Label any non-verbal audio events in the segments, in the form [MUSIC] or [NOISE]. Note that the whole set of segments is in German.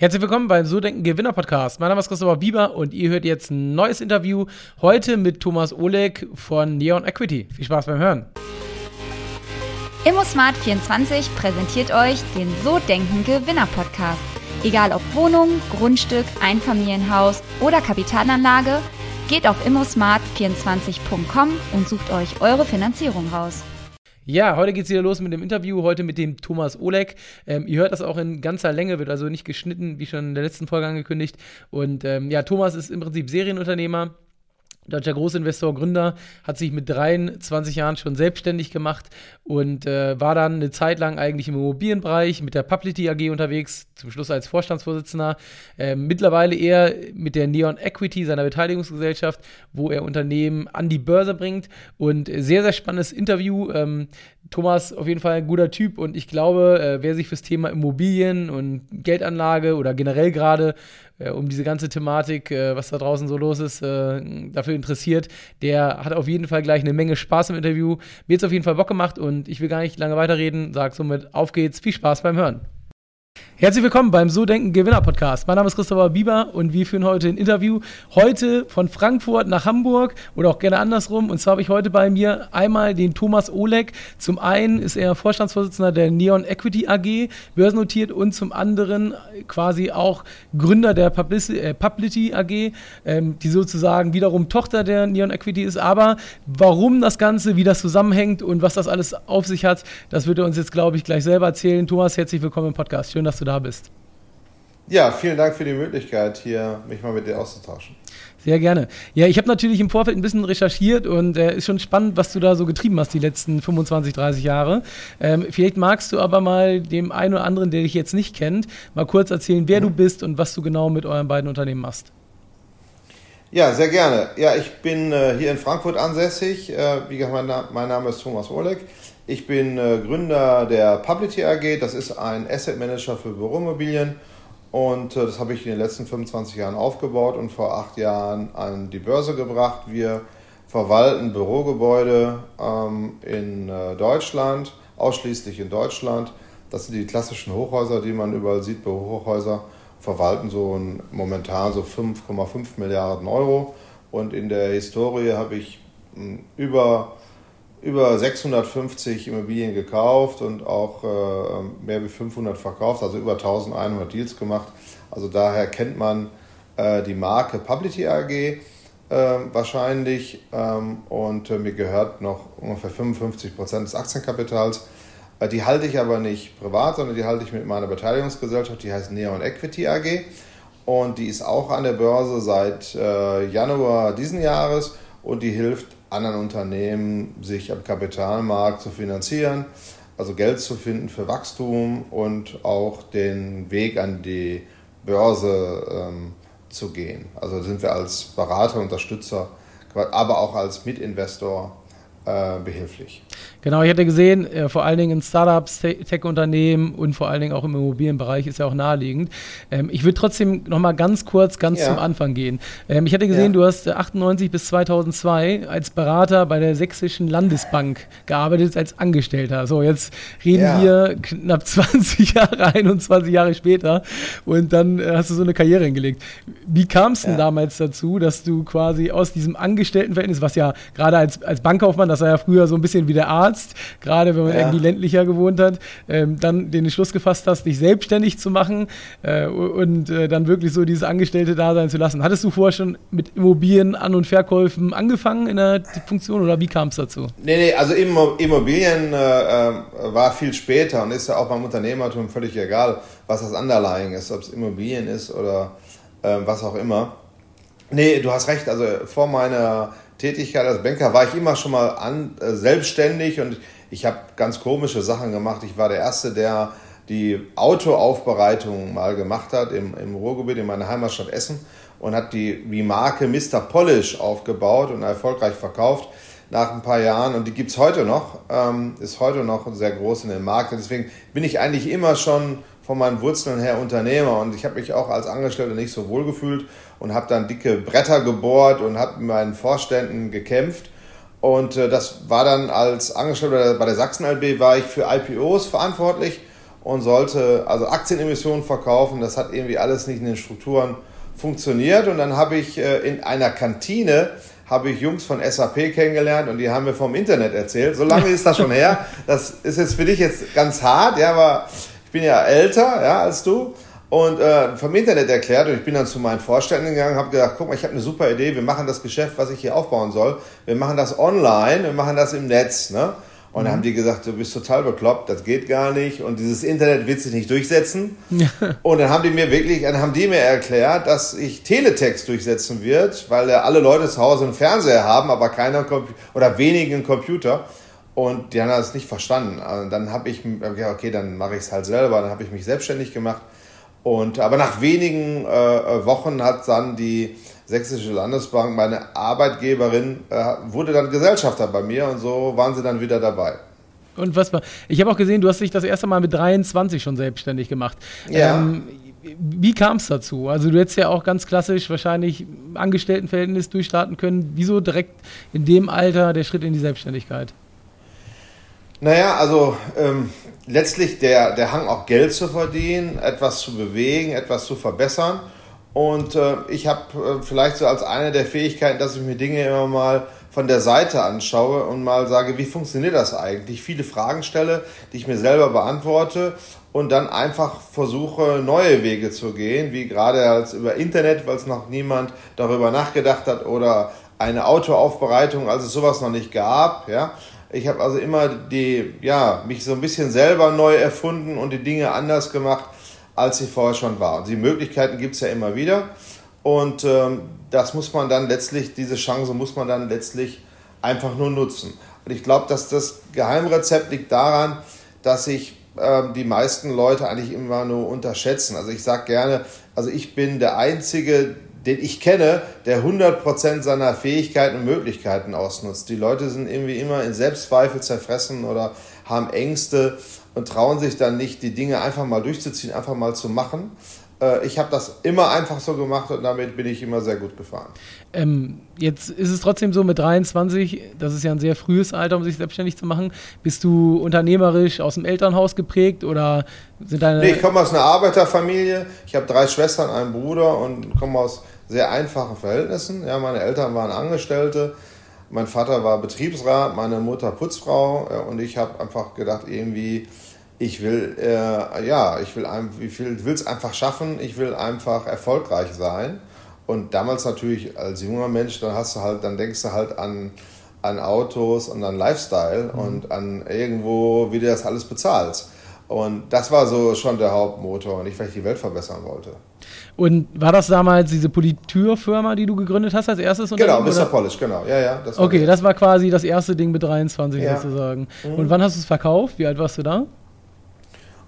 Herzlich willkommen beim So Denken Gewinner Podcast. Mein Name ist Christopher Bieber und ihr hört jetzt ein neues Interview heute mit Thomas Oleg von Neon Equity. Viel Spaß beim Hören. ImmoSmart24 präsentiert euch den So Denken Gewinner Podcast. Egal ob Wohnung, Grundstück, Einfamilienhaus oder Kapitalanlage, geht auf immosmart24.com und sucht euch eure Finanzierung raus. Ja, heute geht es wieder los mit dem Interview, heute mit dem Thomas Oleg. Ähm, ihr hört das auch in ganzer Länge, wird also nicht geschnitten, wie schon in der letzten Folge angekündigt. Und ähm, ja, Thomas ist im Prinzip Serienunternehmer, deutscher Großinvestor, Gründer, hat sich mit 23 Jahren schon selbstständig gemacht und äh, war dann eine Zeit lang eigentlich im Immobilienbereich mit der Publicity AG unterwegs, zum Schluss als Vorstandsvorsitzender. Äh, mittlerweile eher mit der Neon Equity, seiner Beteiligungsgesellschaft, wo er Unternehmen an die Börse bringt. Und sehr, sehr spannendes Interview. Ähm, Thomas auf jeden Fall ein guter Typ und ich glaube, äh, wer sich fürs Thema Immobilien und Geldanlage oder generell gerade äh, um diese ganze Thematik, äh, was da draußen so los ist, äh, dafür interessiert, der hat auf jeden Fall gleich eine Menge Spaß im Interview. Mir hat es auf jeden Fall Bock gemacht und ich will gar nicht lange weiterreden. Sag somit, auf geht's, viel Spaß beim Hören. Herzlich willkommen beim So Denken Gewinner Podcast. Mein Name ist Christopher Bieber und wir führen heute ein Interview. Heute von Frankfurt nach Hamburg oder auch gerne andersrum. Und zwar habe ich heute bei mir einmal den Thomas Oleg. Zum einen ist er Vorstandsvorsitzender der Neon Equity AG, börsennotiert und zum anderen quasi auch Gründer der äh, Publicity AG, ähm, die sozusagen wiederum Tochter der Neon Equity ist. Aber warum das Ganze, wie das zusammenhängt und was das alles auf sich hat, das wird er uns jetzt, glaube ich, gleich selber erzählen. Thomas, herzlich willkommen im Podcast. Schön, dass du da bist. Ja, vielen Dank für die Möglichkeit, hier mich mal mit dir auszutauschen. Sehr gerne. Ja, ich habe natürlich im Vorfeld ein bisschen recherchiert und es äh, ist schon spannend, was du da so getrieben hast die letzten 25, 30 Jahre. Ähm, vielleicht magst du aber mal dem einen oder anderen, der dich jetzt nicht kennt, mal kurz erzählen, wer mhm. du bist und was du genau mit euren beiden Unternehmen machst. Ja, sehr gerne. Ja, ich bin äh, hier in Frankfurt ansässig. Äh, wie gesagt, mein, Na mein, Name ist Thomas Oleg. Ich bin äh, Gründer der Publicity AG. Das ist ein Asset Manager für Büroimmobilien. Und äh, das habe ich in den letzten 25 Jahren aufgebaut und vor acht Jahren an die Börse gebracht. Wir verwalten Bürogebäude ähm, in äh, Deutschland, ausschließlich in Deutschland. Das sind die klassischen Hochhäuser, die man überall sieht, Bürohochhäuser. Verwalten so ein, momentan so 5,5 Milliarden Euro. Und in der Historie habe ich hm, über über 650 Immobilien gekauft und auch äh, mehr wie 500 verkauft, also über 1100 Deals gemacht. Also daher kennt man äh, die Marke Publicity AG äh, wahrscheinlich ähm, und äh, mir gehört noch ungefähr 55 Prozent des Aktienkapitals. Äh, die halte ich aber nicht privat, sondern die halte ich mit meiner Beteiligungsgesellschaft, die heißt Neon Equity AG und die ist auch an der Börse seit äh, Januar diesen Jahres und die hilft anderen Unternehmen, sich am Kapitalmarkt zu finanzieren, also Geld zu finden für Wachstum und auch den Weg an die Börse ähm, zu gehen. Also sind wir als Berater, Unterstützer, aber auch als Mitinvestor äh, behilflich. Genau, ich hatte gesehen, äh, vor allen Dingen in Startups, Tech-Unternehmen und vor allen Dingen auch im Immobilienbereich ist ja auch naheliegend. Ähm, ich würde trotzdem noch mal ganz kurz, ganz ja. zum Anfang gehen. Ähm, ich hatte gesehen, ja. du hast 98 bis 2002 als Berater bei der Sächsischen Landesbank gearbeitet als Angestellter. So, jetzt reden ja. wir knapp [LAUGHS] 20 Jahre, 21 Jahre später und dann äh, hast du so eine Karriere hingelegt. Wie kam es denn damals dazu, dass du quasi aus diesem Angestelltenverhältnis, was ja gerade als, als Bankkaufmann, das war ja früher so ein bisschen wie der Arzt, gerade wenn man ja. irgendwie ländlicher gewohnt hat, ähm, dann den Entschluss gefasst hast, dich selbstständig zu machen äh, und äh, dann wirklich so dieses Angestellte-Dasein zu lassen. Hattest du vorher schon mit Immobilien An- und Verkäufen angefangen in der Funktion oder wie kam es dazu? Nee, nee, also Immobilien äh, äh, war viel später und ist ja auch beim Unternehmertum völlig egal, was das Underlying ist, ob es Immobilien ist oder äh, was auch immer. Nee, du hast recht, also vor meiner Tätigkeit als Banker war ich immer schon mal an, äh, selbstständig und ich habe ganz komische Sachen gemacht. Ich war der Erste, der die Autoaufbereitung mal gemacht hat im, im Ruhrgebiet in meiner Heimatstadt Essen und hat die, die Marke Mr. Polish aufgebaut und erfolgreich verkauft nach ein paar Jahren und die gibt es heute noch, ähm, ist heute noch sehr groß in den Markt und deswegen bin ich eigentlich immer schon von meinen Wurzeln her Unternehmer und ich habe mich auch als Angestellter nicht so wohl gefühlt und habe dann dicke Bretter gebohrt und habe mit meinen Vorständen gekämpft. Und äh, das war dann als Angestellter bei der Sachsen LB war ich für IPOs verantwortlich und sollte also Aktienemissionen verkaufen. Das hat irgendwie alles nicht in den Strukturen funktioniert. Und dann habe ich äh, in einer Kantine habe ich Jungs von SAP kennengelernt und die haben mir vom Internet erzählt. So lange ist das schon her. [LAUGHS] Das ist jetzt für dich jetzt ganz hart, ja, aber ich bin ja älter ja, als du und äh, vom Internet erklärt und ich bin dann zu meinen Vorständen gegangen habe gesagt, guck mal, ich habe eine super Idee, wir machen das Geschäft, was ich hier aufbauen soll, wir machen das online, wir machen das im Netz. Ne? Und dann mhm. haben die gesagt, du bist total bekloppt, das geht gar nicht und dieses Internet wird sich nicht durchsetzen. [LAUGHS] und dann haben die mir wirklich, dann haben die mir erklärt, dass ich Teletext durchsetzen wird, weil ja alle Leute zu Hause einen Fernseher haben, aber keiner oder wenigen Computer. Und die haben das nicht verstanden. Und dann habe ich, okay, dann mache ich es halt selber. Dann habe ich mich selbstständig gemacht und, aber nach wenigen äh, Wochen hat dann die Sächsische Landesbank, meine Arbeitgeberin, äh, wurde dann Gesellschafter bei mir und so waren sie dann wieder dabei. Und was war? Ich habe auch gesehen, du hast dich das erste Mal mit 23 schon selbstständig gemacht. Ja. Ähm, wie kam es dazu? Also du hättest ja auch ganz klassisch wahrscheinlich Angestelltenverhältnis durchstarten können. Wieso direkt in dem Alter der Schritt in die Selbstständigkeit? Naja, also ähm, letztlich der, der Hang auch Geld zu verdienen, etwas zu bewegen, etwas zu verbessern. Und äh, ich habe äh, vielleicht so als eine der Fähigkeiten, dass ich mir Dinge immer mal von der Seite anschaue und mal sage, wie funktioniert das eigentlich? Viele Fragen stelle, die ich mir selber beantworte und dann einfach versuche, neue Wege zu gehen, wie gerade als über Internet, weil es noch niemand darüber nachgedacht hat oder eine Autoaufbereitung, als es sowas noch nicht gab, ja. Ich habe also immer die, ja, mich so ein bisschen selber neu erfunden und die Dinge anders gemacht, als sie vorher schon waren. Die Möglichkeiten gibt es ja immer wieder. Und ähm, das muss man dann letztlich, diese Chance muss man dann letztlich einfach nur nutzen. Und ich glaube, dass das Geheimrezept liegt daran, dass sich ähm, die meisten Leute eigentlich immer nur unterschätzen. Also ich sage gerne, also ich bin der Einzige, den ich kenne, der 100% seiner Fähigkeiten und Möglichkeiten ausnutzt. Die Leute sind irgendwie immer in Selbstzweifel zerfressen oder haben Ängste und trauen sich dann nicht, die Dinge einfach mal durchzuziehen, einfach mal zu machen. Äh, ich habe das immer einfach so gemacht und damit bin ich immer sehr gut gefahren. Ähm, jetzt ist es trotzdem so mit 23, das ist ja ein sehr frühes Alter, um sich selbstständig zu machen. Bist du unternehmerisch aus dem Elternhaus geprägt oder sind deine. Nee, ich komme aus einer Arbeiterfamilie. Ich habe drei Schwestern, einen Bruder und komme aus sehr einfachen Verhältnissen. Ja, meine Eltern waren Angestellte. Mein Vater war Betriebsrat, meine Mutter Putzfrau und ich habe einfach gedacht, irgendwie, ich will, äh, ja, ich will, ich will es einfach schaffen, ich will einfach erfolgreich sein. Und damals natürlich als junger Mensch, dann hast du halt, dann denkst du halt an, an Autos und an Lifestyle mhm. und an irgendwo, wie du das alles bezahlst. Und das war so schon der Hauptmotor und ich, weil ich die Welt verbessern wollte. Und war das damals diese Politürfirma, die du gegründet hast als erstes? Genau, Mr. Polish, genau. Ja, ja, das okay, das war quasi das erste Ding mit 23 ja. sozusagen. Mhm. Und wann hast du es verkauft? Wie alt warst du da?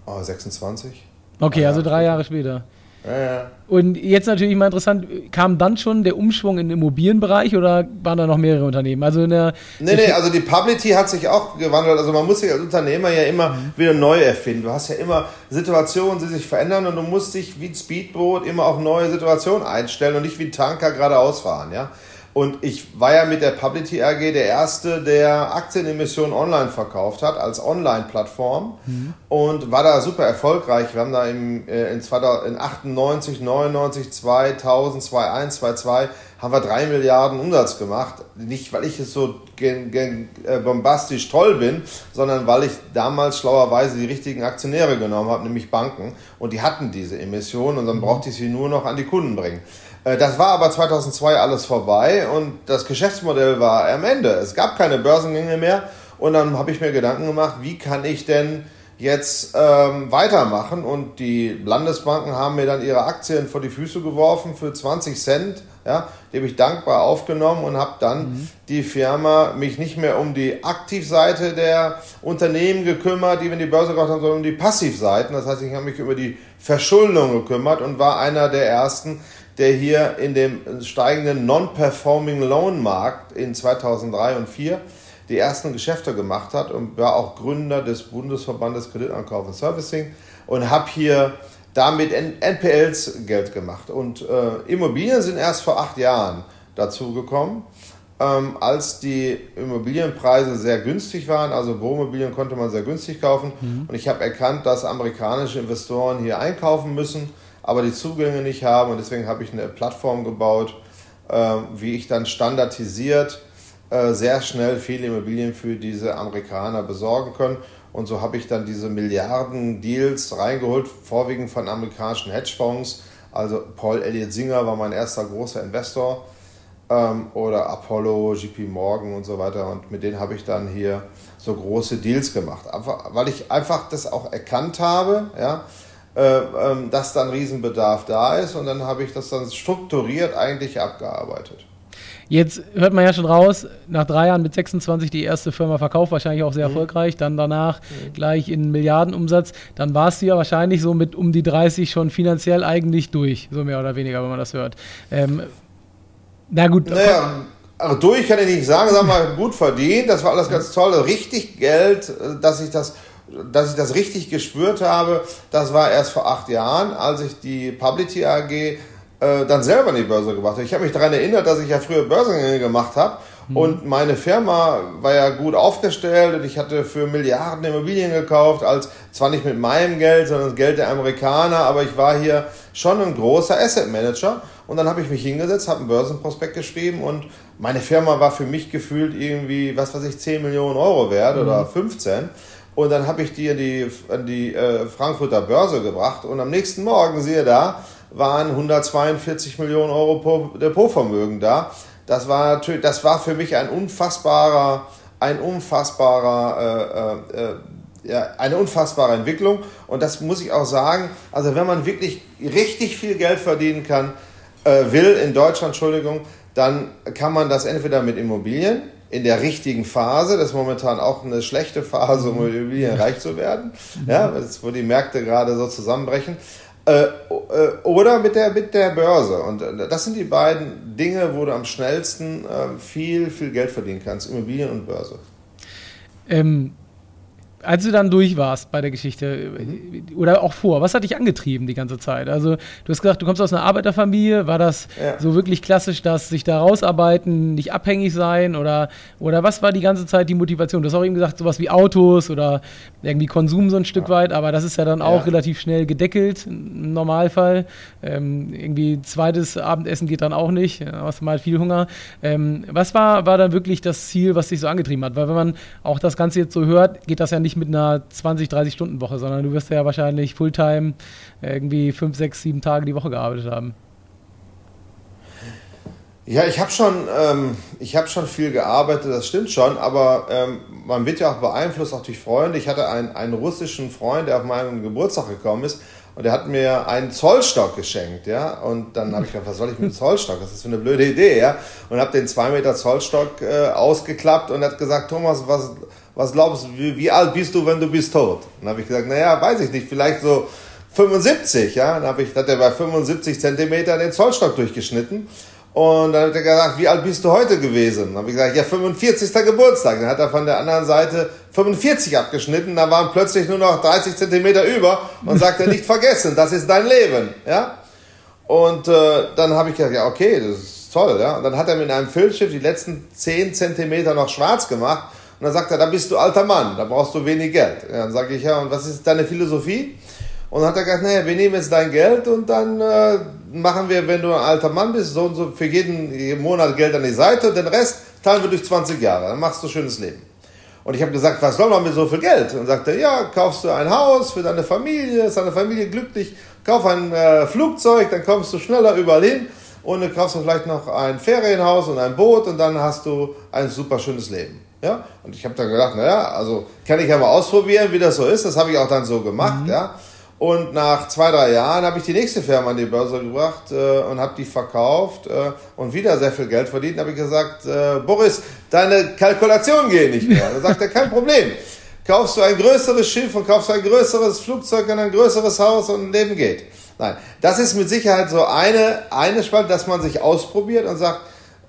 Oh, 26. Okay, also drei Jahre später. Ja, ja. Und jetzt natürlich mal interessant, kam dann schon der Umschwung in den Immobilienbereich oder waren da noch mehrere Unternehmen? Also in der nee, nee, also die Publity hat sich auch gewandelt. Also man muss sich als Unternehmer ja immer mhm. wieder neu erfinden. Du hast ja immer Situationen, die sich verändern und du musst dich wie ein Speedboot immer auf neue Situationen einstellen und nicht wie ein Tanker geradeaus fahren, ja. Und ich war ja mit der Publicity AG der Erste, der Aktienemissionen online verkauft hat, als Online-Plattform. Mhm. Und war da super erfolgreich. Wir haben da im, äh, in, 98, 99, 2000, 2001, 2002 haben wir drei Milliarden Umsatz gemacht. Nicht, weil ich es so gen, gen, äh, bombastisch toll bin, sondern weil ich damals schlauerweise die richtigen Aktionäre genommen habe, nämlich Banken. Und die hatten diese Emissionen und dann mhm. brauchte ich sie nur noch an die Kunden bringen. Äh, das war aber 2002 alles vorbei und das Geschäftsmodell war am Ende. Es gab keine Börsengänge mehr und dann habe ich mir Gedanken gemacht, wie kann ich denn jetzt ähm, weitermachen und die Landesbanken haben mir dann ihre Aktien vor die Füße geworfen für 20 Cent, ja, die habe ich dankbar aufgenommen und habe dann mhm. die Firma mich nicht mehr um die Aktivseite der Unternehmen gekümmert, die wir in die Börse gebracht haben, sondern um die Passivseiten. Das heißt, ich habe mich über die Verschuldung gekümmert und war einer der ersten, der hier in dem steigenden Non-Performing Loan Markt in 2003 und 2004 die ersten Geschäfte gemacht hat und war auch Gründer des Bundesverbandes Kreditankauf und Servicing und habe hier damit NPLs Geld gemacht. Und äh, Immobilien sind erst vor acht Jahren dazu gekommen. ähm, als die Immobilienpreise sehr günstig waren. Also Büroimmobilien konnte man sehr günstig kaufen. Mhm. Und ich habe erkannt, dass amerikanische Investoren hier einkaufen müssen, aber die Zugänge nicht haben. Und deswegen habe ich eine Plattform gebaut, äh, wie ich dann standardisiert äh, sehr schnell viele Immobilien für diese Amerikaner besorgen kann. Und so habe ich dann diese Milliarden-Deals reingeholt, vorwiegend von amerikanischen Hedgefonds. Also Paul Elliott Singer war mein erster großer Investor ähm, oder Apollo, JP Morgan und so weiter. Und mit denen habe ich dann hier so große Deals gemacht. Einfach, weil ich einfach das auch erkannt habe, ja, dass dann Riesenbedarf da ist. Und dann habe ich das dann strukturiert eigentlich abgearbeitet. Jetzt hört man ja schon raus, nach drei Jahren mit 26 die erste Firma verkauft, wahrscheinlich auch sehr mhm. erfolgreich, dann danach mhm. gleich in Milliardenumsatz. Dann warst du ja wahrscheinlich so mit um die 30 schon finanziell eigentlich durch, so mehr oder weniger, wenn man das hört. Ähm, na gut. Naja, also durch kann ich nicht sagen, sagen wir mal gut verdient, das war alles ganz toll. Richtig Geld, dass ich das dass ich das richtig gespürt habe, das war erst vor acht Jahren, als ich die Publicity AG äh, dann selber in die Börse gebracht habe. Ich habe mich daran erinnert, dass ich ja früher Börsengänge gemacht habe mhm. und meine Firma war ja gut aufgestellt und ich hatte für Milliarden Immobilien gekauft, als zwar nicht mit meinem Geld, sondern das Geld der Amerikaner, aber ich war hier schon ein großer Asset Manager und dann habe ich mich hingesetzt, habe einen Börsenprospekt geschrieben und meine Firma war für mich gefühlt irgendwie, was weiß ich, 10 Millionen Euro wert mhm. oder 15. Und dann habe ich die in die, an die äh, Frankfurter Börse gebracht und am nächsten Morgen, siehe da, waren 142 Millionen Euro Depotvermögen da. Das war natürlich, das war für mich ein unfassbarer, ein unfassbarer, äh, äh, ja, eine unfassbare Entwicklung. Und das muss ich auch sagen. Also wenn man wirklich richtig viel Geld verdienen kann, äh, will in Deutschland, Entschuldigung, dann kann man das entweder mit Immobilien in der richtigen Phase. Das ist momentan auch eine schlechte Phase, um mit Immobilien reich zu werden. Ja, wo die Märkte gerade so zusammenbrechen. Äh, äh, oder mit der, mit der Börse. Und äh, das sind die beiden Dinge, wo du am schnellsten viel, viel Geld verdienen kannst: Immobilien und Börse. Ähm, als du dann durch warst bei der Geschichte mhm. oder auch vor, was hat dich angetrieben die ganze Zeit? Also du hast gesagt, du kommst aus einer Arbeiterfamilie, war das ja. so wirklich klassisch, dass sich da rausarbeiten, nicht abhängig sein oder, oder was war die ganze Zeit die Motivation? Du hast auch eben gesagt, sowas wie Autos oder irgendwie Konsum so ein Stück ja. weit, aber das ist ja dann auch ja. relativ schnell gedeckelt im Normalfall. Ähm, irgendwie zweites Abendessen geht dann auch nicht, hast mal viel Hunger. Ähm, was war, war dann wirklich das Ziel, was dich so angetrieben hat? Weil wenn man auch das Ganze jetzt so hört, geht das ja nicht nicht mit einer 20, 30 Stunden Woche, sondern du wirst ja wahrscheinlich Fulltime irgendwie 5, 6, 7 Tage die Woche gearbeitet haben. Ja, ich habe schon, ähm, hab schon viel gearbeitet, das stimmt schon, aber ähm, man wird ja auch beeinflusst, auch durch Freunde. Ich hatte einen, einen russischen Freund, der auf meinen Geburtstag gekommen ist und der hat mir einen Zollstock geschenkt, ja. Und dann habe ich gedacht, was soll ich mit dem Zollstock? Das ist für eine blöde Idee, ja. Und habe den 2 Meter Zollstock äh, ausgeklappt und hat gesagt, Thomas, was, was glaubst du, wie, wie, alt bist du, wenn du bist tot? Dann habe ich gesagt, naja, weiß ich nicht, vielleicht so 75, ja. Dann ich, hat er bei 75 Zentimeter den Zollstock durchgeschnitten. Und dann hat er gesagt, wie alt bist du heute gewesen? Dann habe ich gesagt, ja, 45. Geburtstag. Dann hat er von der anderen Seite 45 abgeschnitten, da waren plötzlich nur noch 30 Zentimeter über und sagte, nicht vergessen, das ist dein Leben, ja. Und äh, dann habe ich gesagt, ja, okay, das ist toll, ja. Und dann hat er mit einem Filzstift die letzten 10 Zentimeter noch schwarz gemacht und dann sagt er, da bist du alter Mann, da brauchst du wenig Geld. Ja, dann sage ich, ja, und was ist deine Philosophie? Und dann hat er gesagt, naja, wir nehmen jetzt dein Geld und dann äh, machen wir, wenn du ein alter Mann bist, so und so für jeden, Monat Geld an die Seite und den Rest teilen wir durch 20 Jahre. Dann machst du ein schönes Leben. Und ich habe gesagt, was soll man mit so viel Geld? Und sagte, ja, kaufst du ein Haus für deine Familie, ist deine Familie glücklich, kauf ein äh, Flugzeug, dann kommst du schneller überall hin und dann kaufst du vielleicht noch ein Ferienhaus und ein Boot und dann hast du ein super schönes Leben. Ja? Und ich habe dann gedacht, naja, also kann ich ja mal ausprobieren, wie das so ist. Das habe ich auch dann so gemacht. Mhm. Ja? Und nach zwei, drei Jahren habe ich die nächste Firma an die Börse gebracht äh, und habe die verkauft äh, und wieder sehr viel Geld verdient. Da habe ich gesagt, äh, Boris, deine Kalkulationen gehen nicht mehr. Da sagt er, kein Problem. Kaufst du ein größeres Schiff und kaufst ein größeres Flugzeug und ein größeres Haus und ein Leben geht. Nein, das ist mit Sicherheit so eine, eine Spannung, dass man sich ausprobiert und sagt,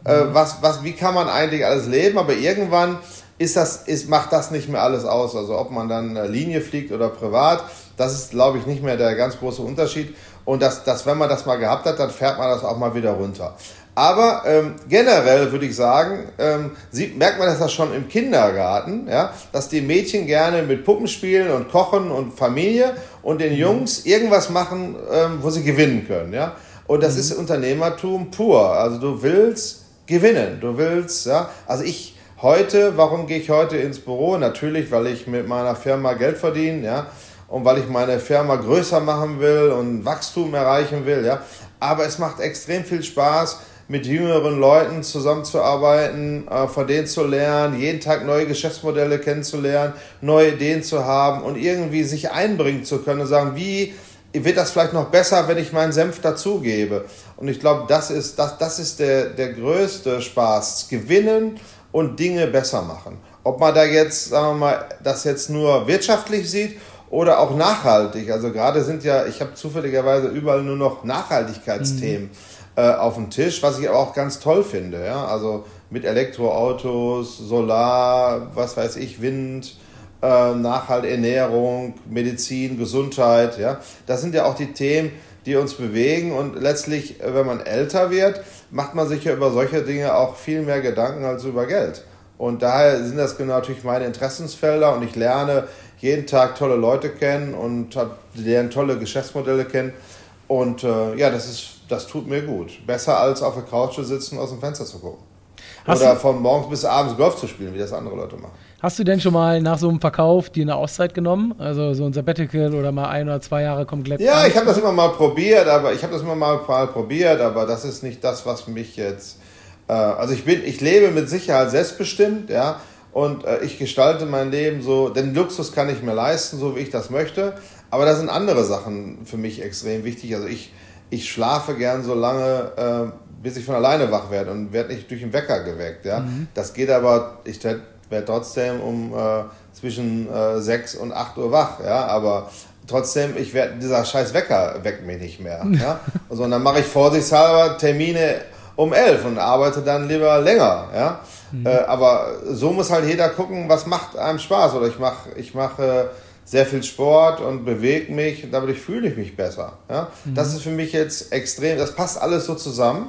äh, was, was, wie kann man eigentlich alles leben, aber irgendwann ist das, ist, macht das nicht mehr alles aus. Also ob man dann Linie fliegt oder privat, das ist, glaube ich, nicht mehr der ganz große Unterschied. Und dass, dass, wenn man das mal gehabt hat, dann fährt man das auch mal wieder runter. Aber ähm, generell würde ich sagen, ähm, sieht, merkt man das ja schon im Kindergarten, ja, dass die Mädchen gerne mit Puppen spielen und kochen und Familie und den Jungs irgendwas machen, ähm, wo sie gewinnen können. Ja? Und das mhm. ist Unternehmertum pur. Also du willst gewinnen, du willst, ja, also ich heute, warum gehe ich heute ins Büro? Natürlich, weil ich mit meiner Firma Geld verdiene, ja, und weil ich meine Firma größer machen will und Wachstum erreichen will, ja. Aber es macht extrem viel Spaß, mit jüngeren Leuten zusammenzuarbeiten, äh, von denen zu lernen, jeden Tag neue Geschäftsmodelle kennenzulernen, neue Ideen zu haben und irgendwie sich einbringen zu können und sagen, wie wird das vielleicht noch besser, wenn ich meinen Senf dazugebe. Und ich glaube, das ist, das, das ist der, der größte Spaß, gewinnen und Dinge besser machen. Ob man da jetzt, sagen wir mal, das jetzt nur wirtschaftlich sieht oder auch nachhaltig. Also gerade sind ja, ich habe zufälligerweise überall nur noch Nachhaltigkeitsthemen. Mhm äh, auf dem Tisch, was ich aber auch ganz toll finde. Ja? Also mit Elektroautos, Solar, was weiß ich, Wind, äh, Nachhalt, Ernährung, Medizin, Gesundheit. Ja? Das sind ja auch die Themen, die uns bewegen. Und letztlich, äh, wenn man älter wird, macht man sich ja über solche Dinge auch viel mehr Gedanken als über Geld. Und daher sind das genau natürlich meine Interessensfelder und ich lerne jeden Tag tolle Leute kennen und lernen tolle Geschäftsmodelle kennen. Und äh, ja, das ist das tut mir gut. Besser als auf der Couch zu sitzen und aus dem Fenster zu gucken. Hast Oder von morgens bis abends Golf zu spielen, wie das andere Leute machen. Hast du denn schon mal nach so einem Verkauf dir eine Auszeit genommen? Also so ein Sabbatical oder mal ein oder zwei Jahre komplett? Ja, ich habe das immer mal probiert, aber ich habe das immer mal, mal probiert, aber das ist nicht das, was mich jetzt. Äh, also ich bin, ich lebe mit Sicherheit selbstbestimmt, ja, und äh, ich gestalte mein Leben so. Den Luxus kann ich mir leisten, so wie ich das möchte. Aber da sind andere Sachen für mich extrem wichtig. Also ich ich schlafe gern so lange, äh, bis ich von alleine wach werde und werde nicht durch den Wecker geweckt. Ja? Mhm. Das geht aber, ich werde trotzdem um äh, zwischen äh, 6 und 8 Uhr wach. Ja? Aber trotzdem, ich werde, dieser scheiß Wecker weckt mich nicht mehr. ja? [LAUGHS] Also, und dann mache ich vorsichtshalber Termine um 11 und arbeite dann lieber länger. Ja? Mhm. Äh, aber so muss halt jeder gucken, was macht einem Spaß. Oder ich mache ich mach, sehr viel Sport und bewege mich dadurch fühle ich mich besser. Ja? Mhm. Das ist für mich jetzt extrem, das passt alles so zusammen.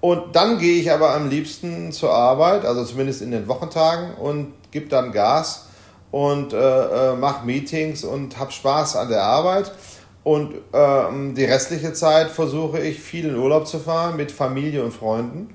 Und dann gehe ich aber am liebsten zur Arbeit, also zumindest in den Wochentagen und gebe dann Gas und äh, äh, mache Meetings und habe Spaß an der Arbeit. Und äh, die restliche Zeit versuche ich viel in Urlaub zu fahren mit Familie und Freunden.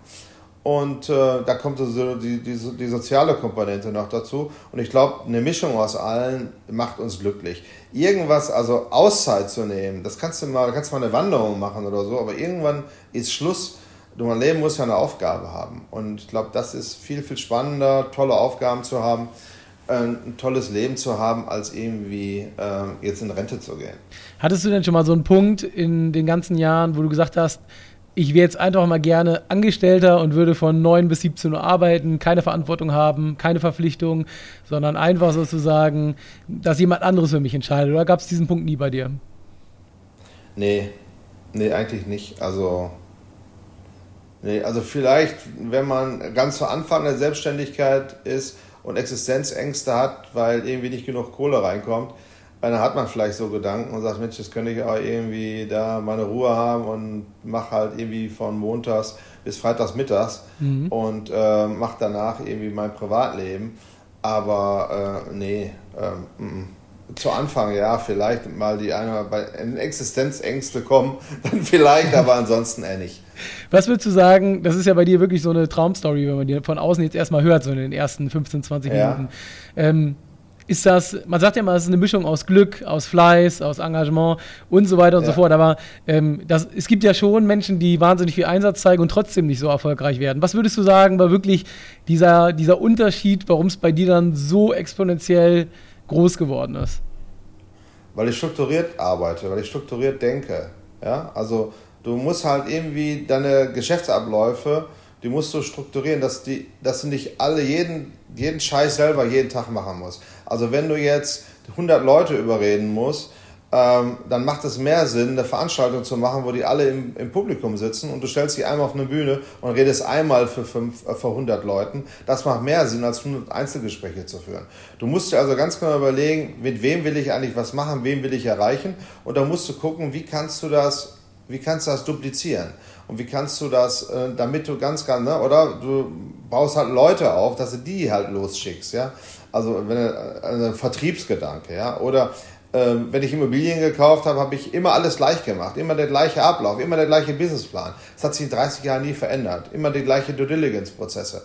Und äh, da kommt so die, die, die, soziale Komponente noch dazu. Und ich glaube, eine Mischung aus allen macht uns glücklich. Irgendwas, also Auszeit zu nehmen, das kannst du mal, kannst mal eine Wanderung machen oder so, aber irgendwann ist Schluss. Mein Leben muss ja eine Aufgabe haben. Und ich glaube, das ist viel, viel spannender, tolle Aufgaben zu haben, äh, ein tolles Leben zu haben, als irgendwie äh, jetzt in Rente zu gehen. Hattest du denn schon mal so einen Punkt in den ganzen Jahren, wo du gesagt hast, ich wäre jetzt einfach mal gerne Angestellter und würde von 9 bis 17 Uhr arbeiten, keine Verantwortung haben, keine Verpflichtung, sondern einfach sozusagen, dass jemand anderes für mich entscheidet. Oder gab es diesen Punkt nie bei dir? Nee, nee, eigentlich nicht. Also, nee, also vielleicht, wenn man ganz zu Anfang der Selbstständigkeit ist und Existenzängste hat, weil irgendwie nicht genug Kohle reinkommt, dann hat man vielleicht so Gedanken und sagt, Mensch, das könnte ich auch irgendwie da meine Ruhe haben und mache halt irgendwie von montags bis freitags mittags mhm. und äh, mache danach irgendwie mein Privatleben. Aber äh, nee, äh, m -m. zu Anfang ja, vielleicht mal die eine bei Existenzängste kommen, [LAUGHS] dann vielleicht, aber ansonsten eher nicht. Was würdest du sagen, das ist ja bei dir wirklich so eine Traumstory, wenn man die von außen jetzt erstmal hört, so in den ersten 15, 20 Minuten. Ja. Ähm, ist das, man sagt ja immer, es ist eine Mischung aus Glück, aus Fleiß, aus Engagement und so weiter und ja. so fort. Aber ähm, das, es gibt ja schon Menschen, die wahnsinnig viel Einsatz zeigen und trotzdem nicht so erfolgreich werden. Was würdest du sagen, war wirklich dieser, dieser Unterschied, warum es bei dir dann so exponentiell groß geworden ist? Weil ich strukturiert arbeite, weil ich strukturiert denke. Ja? Also du musst halt irgendwie deine Geschäftsabläufe die musst du strukturieren, dass, die, dass du nicht alle jeden, jeden Scheiß selber jeden Tag machen musst. Also wenn du jetzt 100 Leute überreden musst, ähm, dann macht es mehr Sinn, eine Veranstaltung zu machen, wo die alle im, im, Publikum sitzen und du stellst sie einmal auf eine Bühne und redest einmal für, fünf, äh, für 100 Leuten. Das macht mehr Sinn, als 100 Einzelgespräche zu führen. Du musst dir also ganz genau überlegen, mit wem will ich eigentlich was machen, wem will ich erreichen und dann musst du gucken, wie kannst du das Wie kannst du das duplizieren? Und wie kannst du das, äh, damit du ganz, ganz, ne, oder du baust halt Leute auf, dass du die halt losschickst, ja? Also, wenn, also Vertriebsgedanke, ja? Oder ähm, wenn ich Immobilien gekauft habe, habe ich immer alles gleich gemacht. Immer der gleiche Ablauf, immer der gleiche Businessplan. Das hat sich in 30 Jahren nie verändert. Immer die gleiche Due Diligence-Prozesse.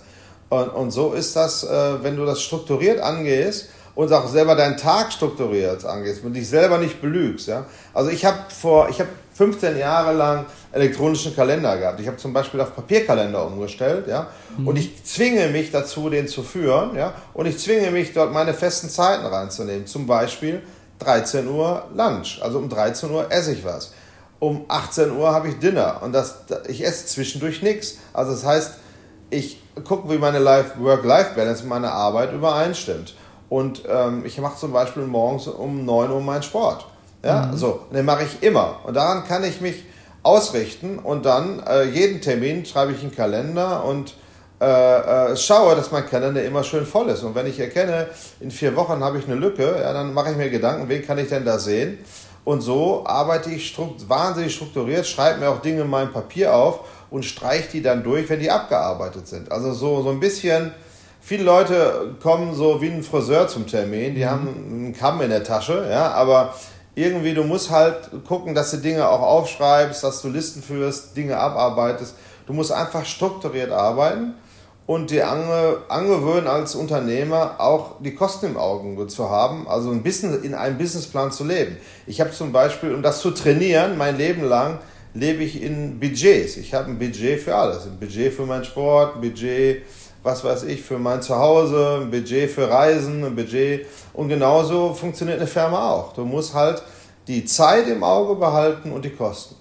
Und, und so ist das, äh, wenn du das strukturiert angehst, und auch selber deinen Tag strukturiert angehst und dich selber nicht belügst. Ja? Also ich habe vor, ich habe 15 Jahre lang elektronischen Kalender gehabt. Ich habe zum Beispiel auf Papierkalender umgestellt, ja, mhm. und ich zwinge mich dazu, den zu führen, ja, und ich zwinge mich dort meine festen Zeiten reinzunehmen. Zum Beispiel 13 Uhr Lunch, also um 13 Uhr esse ich was. Um 18 Uhr habe ich Dinner und das, ich esse zwischendurch nichts. Also das heißt, ich gucke, wie meine Work-Life-Balance, meine Arbeit übereinstimmt. Und ähm, ich mache zum Beispiel morgens um 9 Uhr meinen Sport. Ja, mhm. so. Und den mache ich immer. Und daran kann ich mich ausrichten und dann äh, jeden Termin schreibe ich in den Kalender und äh, äh, schaue, dass mein Kalender immer schön voll ist. Und wenn ich erkenne, in vier Wochen habe ich eine Lücke, ja, dann mache ich mir Gedanken, wen kann ich denn da sehen? Und so arbeite ich strukt wahnsinnig strukturiert, schreibe mir auch Dinge in meinem Papier auf und streiche die dann durch, wenn die abgearbeitet sind. Also so, so ein bisschen viele Leute kommen so wie ein Friseur zum Termin, die mhm. haben einen Kamm in der Tasche, ja, aber irgendwie, du musst halt gucken, dass du Dinge auch aufschreibst, dass du Listen führst, Dinge abarbeitest. Du musst einfach strukturiert arbeiten und dir ange, angewöhnen als Unternehmer auch die Kosten im Auge zu haben, also ein bisschen in einem Businessplan zu leben. Ich habe zum Beispiel, um das zu trainieren, mein Leben lang lebe ich in Budgets. Ich habe ein Budget für alles. Ein Budget für meinen Sport, ein Budget was weiß ich, für mein Zuhause, ein Budget für Reisen, ein Budget. Und genauso funktioniert eine Firma auch. Du musst halt die Zeit im Auge behalten und die Kosten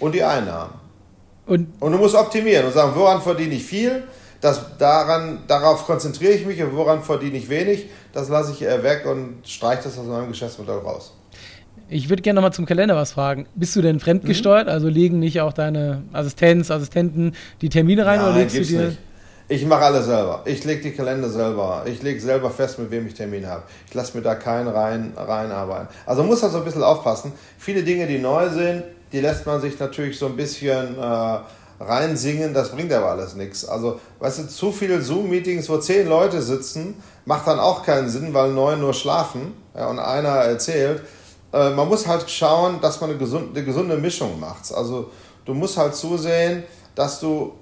und die Einnahmen. Und, und du musst optimieren und sagen, woran verdiene ich viel? Das, daran, darauf konzentriere ich mich und woran verdiene ich wenig, das lasse ich weg und streiche das aus meinem Geschäftsmodell raus. Ich würde gerne nochmal zum Kalender was fragen. Bist du denn fremdgesteuert? Mhm. Also legen nicht auch deine Assistenz, Assistenten die Termine rein Nein, oder legst du dir. Nicht. Ich mache alles selber. Ich lege die Kalender selber. Ich lege selber fest, mit wem ich Termin habe. Ich lasse mir da keinen rein, reinarbeiten. Also muss da so ein bisschen aufpassen. Viele Dinge, die neu sind, die lässt man sich natürlich so ein bisschen äh, reinsingen. Das bringt aber alles nichts. Also, weißt du, zu viele Zoom-Meetings, wo zehn Leute sitzen, macht dann auch keinen Sinn, weil neun nur schlafen ja, und einer erzählt. Äh, man muss halt schauen, dass man eine gesunde, eine gesunde Mischung macht. Also, du musst halt zusehen, dass du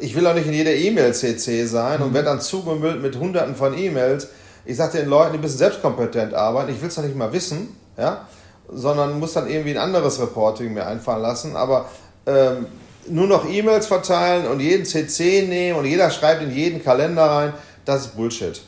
ich will auch nicht in jeder E-Mail CC sein mhm. und werde dann zugemüllt mit hunderten von E-Mails. Ich sage den Leuten, die müssen selbstkompetent arbeiten. Ich will es doch nicht mal wissen, ja, sondern muss dann irgendwie ein anderes Reporting mir einfallen lassen. Aber ähm, nur noch E-Mails verteilen und jeden CC nehmen und jeder schreibt in jeden Kalender rein, das ist Bullshit.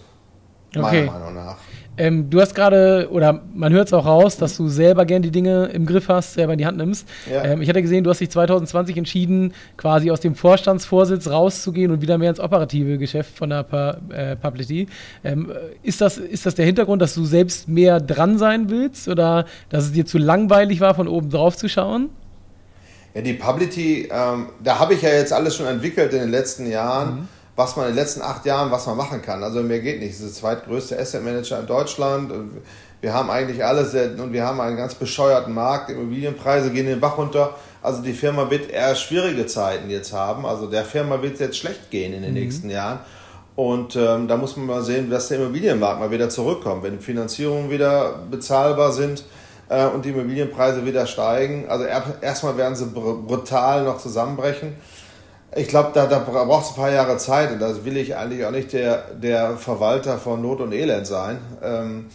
Meiner okay. Meinung nach. Ähm, du hast gerade, oder man hört es auch raus, dass du selber gern die Dinge im Griff hast, selber in die Hand nimmst. Ja. Ähm, ich hatte gesehen, du hast dich 2020 entschieden, quasi aus dem Vorstandsvorsitz rauszugehen und wieder mehr ins operative Geschäft von der pa äh, Publicity. Ähm, ist, das, ist das der Hintergrund, dass du selbst mehr dran sein willst oder dass es dir zu langweilig war, von oben drauf zu schauen? Ja, die Publicity, ähm, da habe ich ja jetzt alles schon entwickelt in den letzten Jahren. Mhm was man in den letzten acht Jahren, was man machen kann. Also mehr geht nicht. Es ist der zweitgrößte Asset Manager in Deutschland. Wir haben eigentlich alles und wir haben einen ganz bescheuerten Markt. Immobilienpreise gehen den Bach runter. Also die Firma wird eher schwierige Zeiten jetzt haben. Also der Firma wird es jetzt schlecht gehen in den mhm. nächsten Jahren. Und ähm, da muss man mal sehen, dass der Immobilienmarkt mal wieder zurückkommt. Wenn Finanzierungen wieder bezahlbar sind äh, und die Immobilienpreise wieder steigen. Also erstmal werden sie brutal noch zusammenbrechen. Ich glaube, da, da braucht es ein paar Jahre Zeit und da will ich eigentlich auch nicht der, der Verwalter von Not und Elend sein. Ähm,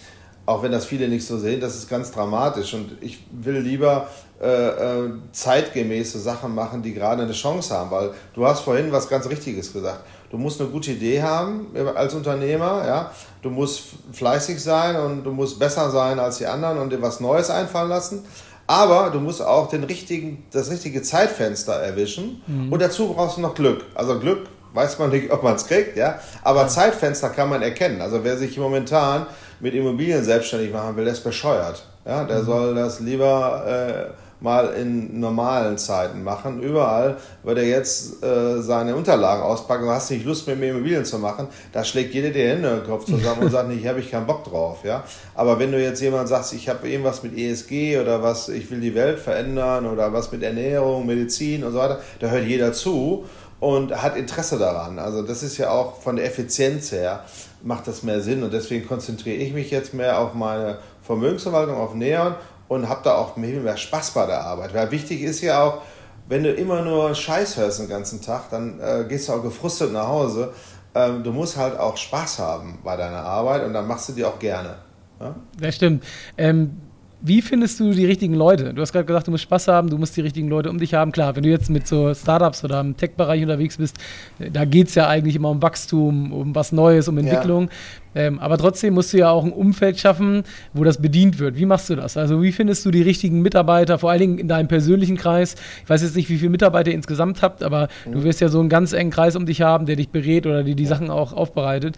auch wenn das viele nicht so sehen, das ist ganz dramatisch. Und ich will lieber äh, äh, zeitgemäße Sachen machen, die gerade eine Chance haben. Weil du hast vorhin was ganz Richtiges gesagt. Du musst eine gute Idee haben als Unternehmer, ja. Du musst fleißig sein und du musst besser sein als die anderen und dir was Neues einfallen lassen. Aber du musst auch den richtigen, das richtige Zeitfenster erwischen. Mhm. Und dazu brauchst du noch Glück. Also Glück weiß man nicht, [LAUGHS] ob man es kriegt, ja. Aber ja. Zeitfenster kann man erkennen. Also wer sich momentan mit Immobilien selbstständig machen will, der ist bescheuert. Ja, der mhm. soll das lieber äh, mal in normalen Zeiten machen. Überall wird er jetzt äh, seine Unterlagen auspacken, du hast nicht Lust mehr, mehr Immobilien zu machen, da schlägt jeder die Hände im Kopf zusammen und sagt, hier habe ich keinen Bock drauf. Ja? Aber wenn du jetzt jemand sagst, ich habe irgendwas mit ESG oder was, ich will die Welt verändern oder was mit Ernährung, Medizin und so weiter, da hört jeder zu und hat Interesse daran. Also das ist ja auch von der Effizienz her, macht das mehr Sinn und deswegen konzentriere ich mich jetzt mehr auf meine Vermögensverwaltung, auf Neon und habe da auch mehr Spaß bei der Arbeit. Weil wichtig ist ja auch, wenn du immer nur Scheiß hörst den ganzen Tag, dann äh, gehst du auch gefrustet nach Hause. Ähm, du musst halt auch Spaß haben bei deiner Arbeit und dann machst du die auch gerne. Ja? Das stimmt. Ähm wie findest du die richtigen Leute? Du hast gerade gesagt, du musst Spaß haben, du musst die richtigen Leute um dich haben. Klar, wenn du jetzt mit so Startups oder im Tech-Bereich unterwegs bist, da geht es ja eigentlich immer um Wachstum, um was Neues, um Entwicklung. Ja. Ähm, aber trotzdem musst du ja auch ein Umfeld schaffen, wo das bedient wird. Wie machst du das? Also wie findest du die richtigen Mitarbeiter, vor allen Dingen in deinem persönlichen Kreis? Ich weiß jetzt nicht, wie viele Mitarbeiter ihr insgesamt habt, aber mhm. du wirst ja so einen ganz engen Kreis um dich haben, der dich berät oder dir die ja. Sachen auch aufbereitet.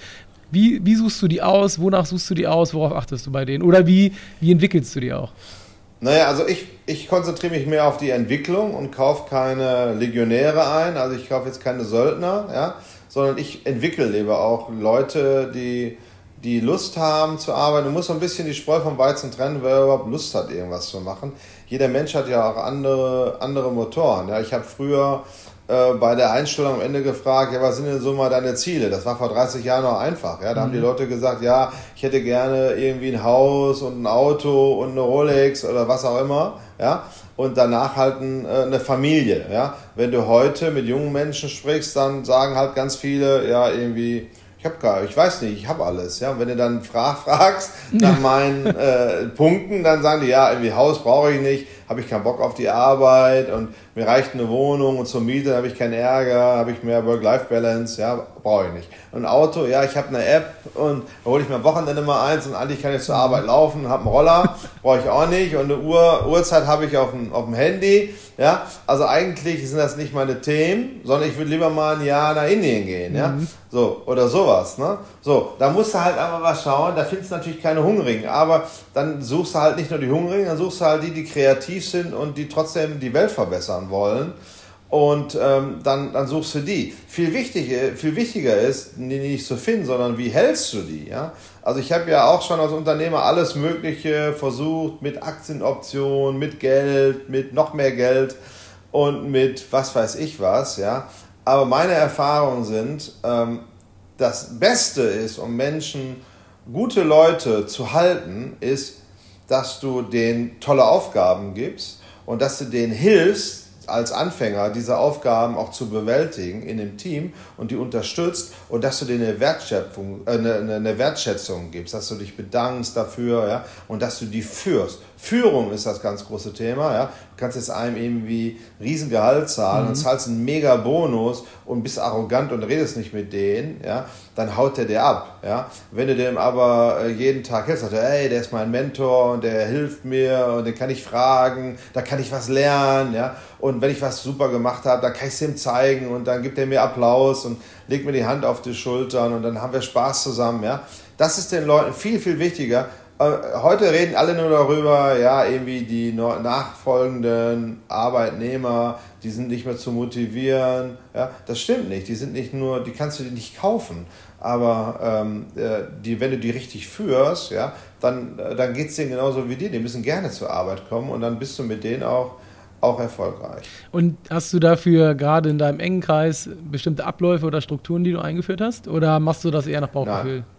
Wie, wie suchst du die aus? Wonach suchst du die aus? Worauf achtest du bei denen? Oder wie, wie entwickelst du die auch? Naja, also ich, ich konzentriere mich mehr auf die Entwicklung und kaufe keine Legionäre ein. Also ich kaufe jetzt keine Söldner, ja, sondern ich entwickle lieber auch Leute, die, die Lust haben zu arbeiten. Du musst so ein bisschen die Spreu vom Weizen trennen, wer überhaupt Lust hat, irgendwas zu machen. Jeder Mensch hat ja auch andere, andere Motoren. Ja, ich habe früher äh, bei der Einstellung am Ende gefragt, ja, was sind denn so mal deine Ziele? Das war vor 30 Jahren noch einfach. Ja? Da mhm. haben die mhm. Leute gesagt, ja, ich hätte gerne irgendwie ein Haus und ein Auto und eine Rolex oder was auch immer. Ja? Und danach halt ein, äh, eine Familie. Ja? Wenn du heute mit jungen Menschen sprichst, dann sagen halt ganz viele, ja, irgendwie, ich habe gar, ich weiß nicht, ich habe alles. Ja, und wenn du dann frag, [LAUGHS] fragst nach meinen äh, Punkten, dann sagen die, ja, irgendwie Haus brauche ich nicht, habe ich keinen Bock auf die Arbeit und mir reicht eine Wohnung und zur Miete habe ich keinen Ärger, habe ich mehr Work-Life-Balance, ja, brauche ich nicht. Und ein Auto, ja, ich habe eine App und da hole ich mir am Wochenende mal eins und eigentlich kann ich zur Arbeit laufen, habe einen Roller, [LAUGHS] brauche ich auch nicht und eine Uhr, Uhrzeit habe ich auf dem, auf dem Handy, ja. Also eigentlich sind das nicht meine Themen, sondern ich würde lieber mal ein Jahr nach Indien gehen, ja. Mhm. So, oder sowas, ne. So, da musst du halt einfach was schauen, da findest du natürlich keine Hungrigen, aber dann suchst du halt nicht nur die Hungrigen, dann suchst du halt die, die kreativ sind und die trotzdem die Welt verbessern wollen und ähm, dann, dann suchst du die. Viel, wichtiger, viel wichtiger ist, die nicht zu finden, sondern wie hältst du die? Ja? Also ich habe ja auch schon als Unternehmer alles Mögliche versucht mit Aktienoptionen, mit Geld, mit noch mehr Geld und mit was weiß ich was. Ja? Aber meine Erfahrungen sind, ähm, das Beste ist, um Menschen, gute Leute zu halten, ist, dass du denen tolle Aufgaben gibst und dass du denen hilfst, als Anfänger diese Aufgaben auch zu bewältigen in dem Team und die unterstützt und dass du dir eine Wertschätzung, äh, eine, eine Wertschätzung gibst, dass du dich bedankst dafür ja, und dass du die führst. Führung ist das ganz große Thema. Ja. Du kannst jetzt einem irgendwie Riesengehalt zahlen mhm. und zahlst einen mega Bonus und bist arrogant und redest nicht mit denen, ja, dann haut der dir ab. Ja. Wenn du dem aber äh, jeden Tag hilfst, sagst du, ey, der ist mein Mentor und der hilft mir und den kann ich fragen, da kann ich was lernen. Ja. Und wenn ich was super gemacht habe, dann kann ich es ihm zeigen und dann gibt er mir Applaus und legt mir die Hand auf die Schultern und dann haben wir Spaß zusammen. Ja. Das ist den Leuten viel, viel wichtiger, heute reden alle nur darüber, ja, irgendwie die nachfolgenden Arbeitnehmer, die sind nicht mehr zu motivieren. Ja, das stimmt nicht. Die sind nicht nur, die kannst du dir nicht kaufen. Aber ähm, äh, die, wenn du die richtig führst, ja, dann, äh, dann geht es denen genauso wie dir. Die müssen gerne zur Arbeit kommen und dann bist du mit denen auch, auch erfolgreich. Und hast du dafür gerade in deinem engen Kreis bestimmte Abläufe oder Strukturen, die du eingeführt hast? Oder machst du das eher nach Bauchgefühl? Nein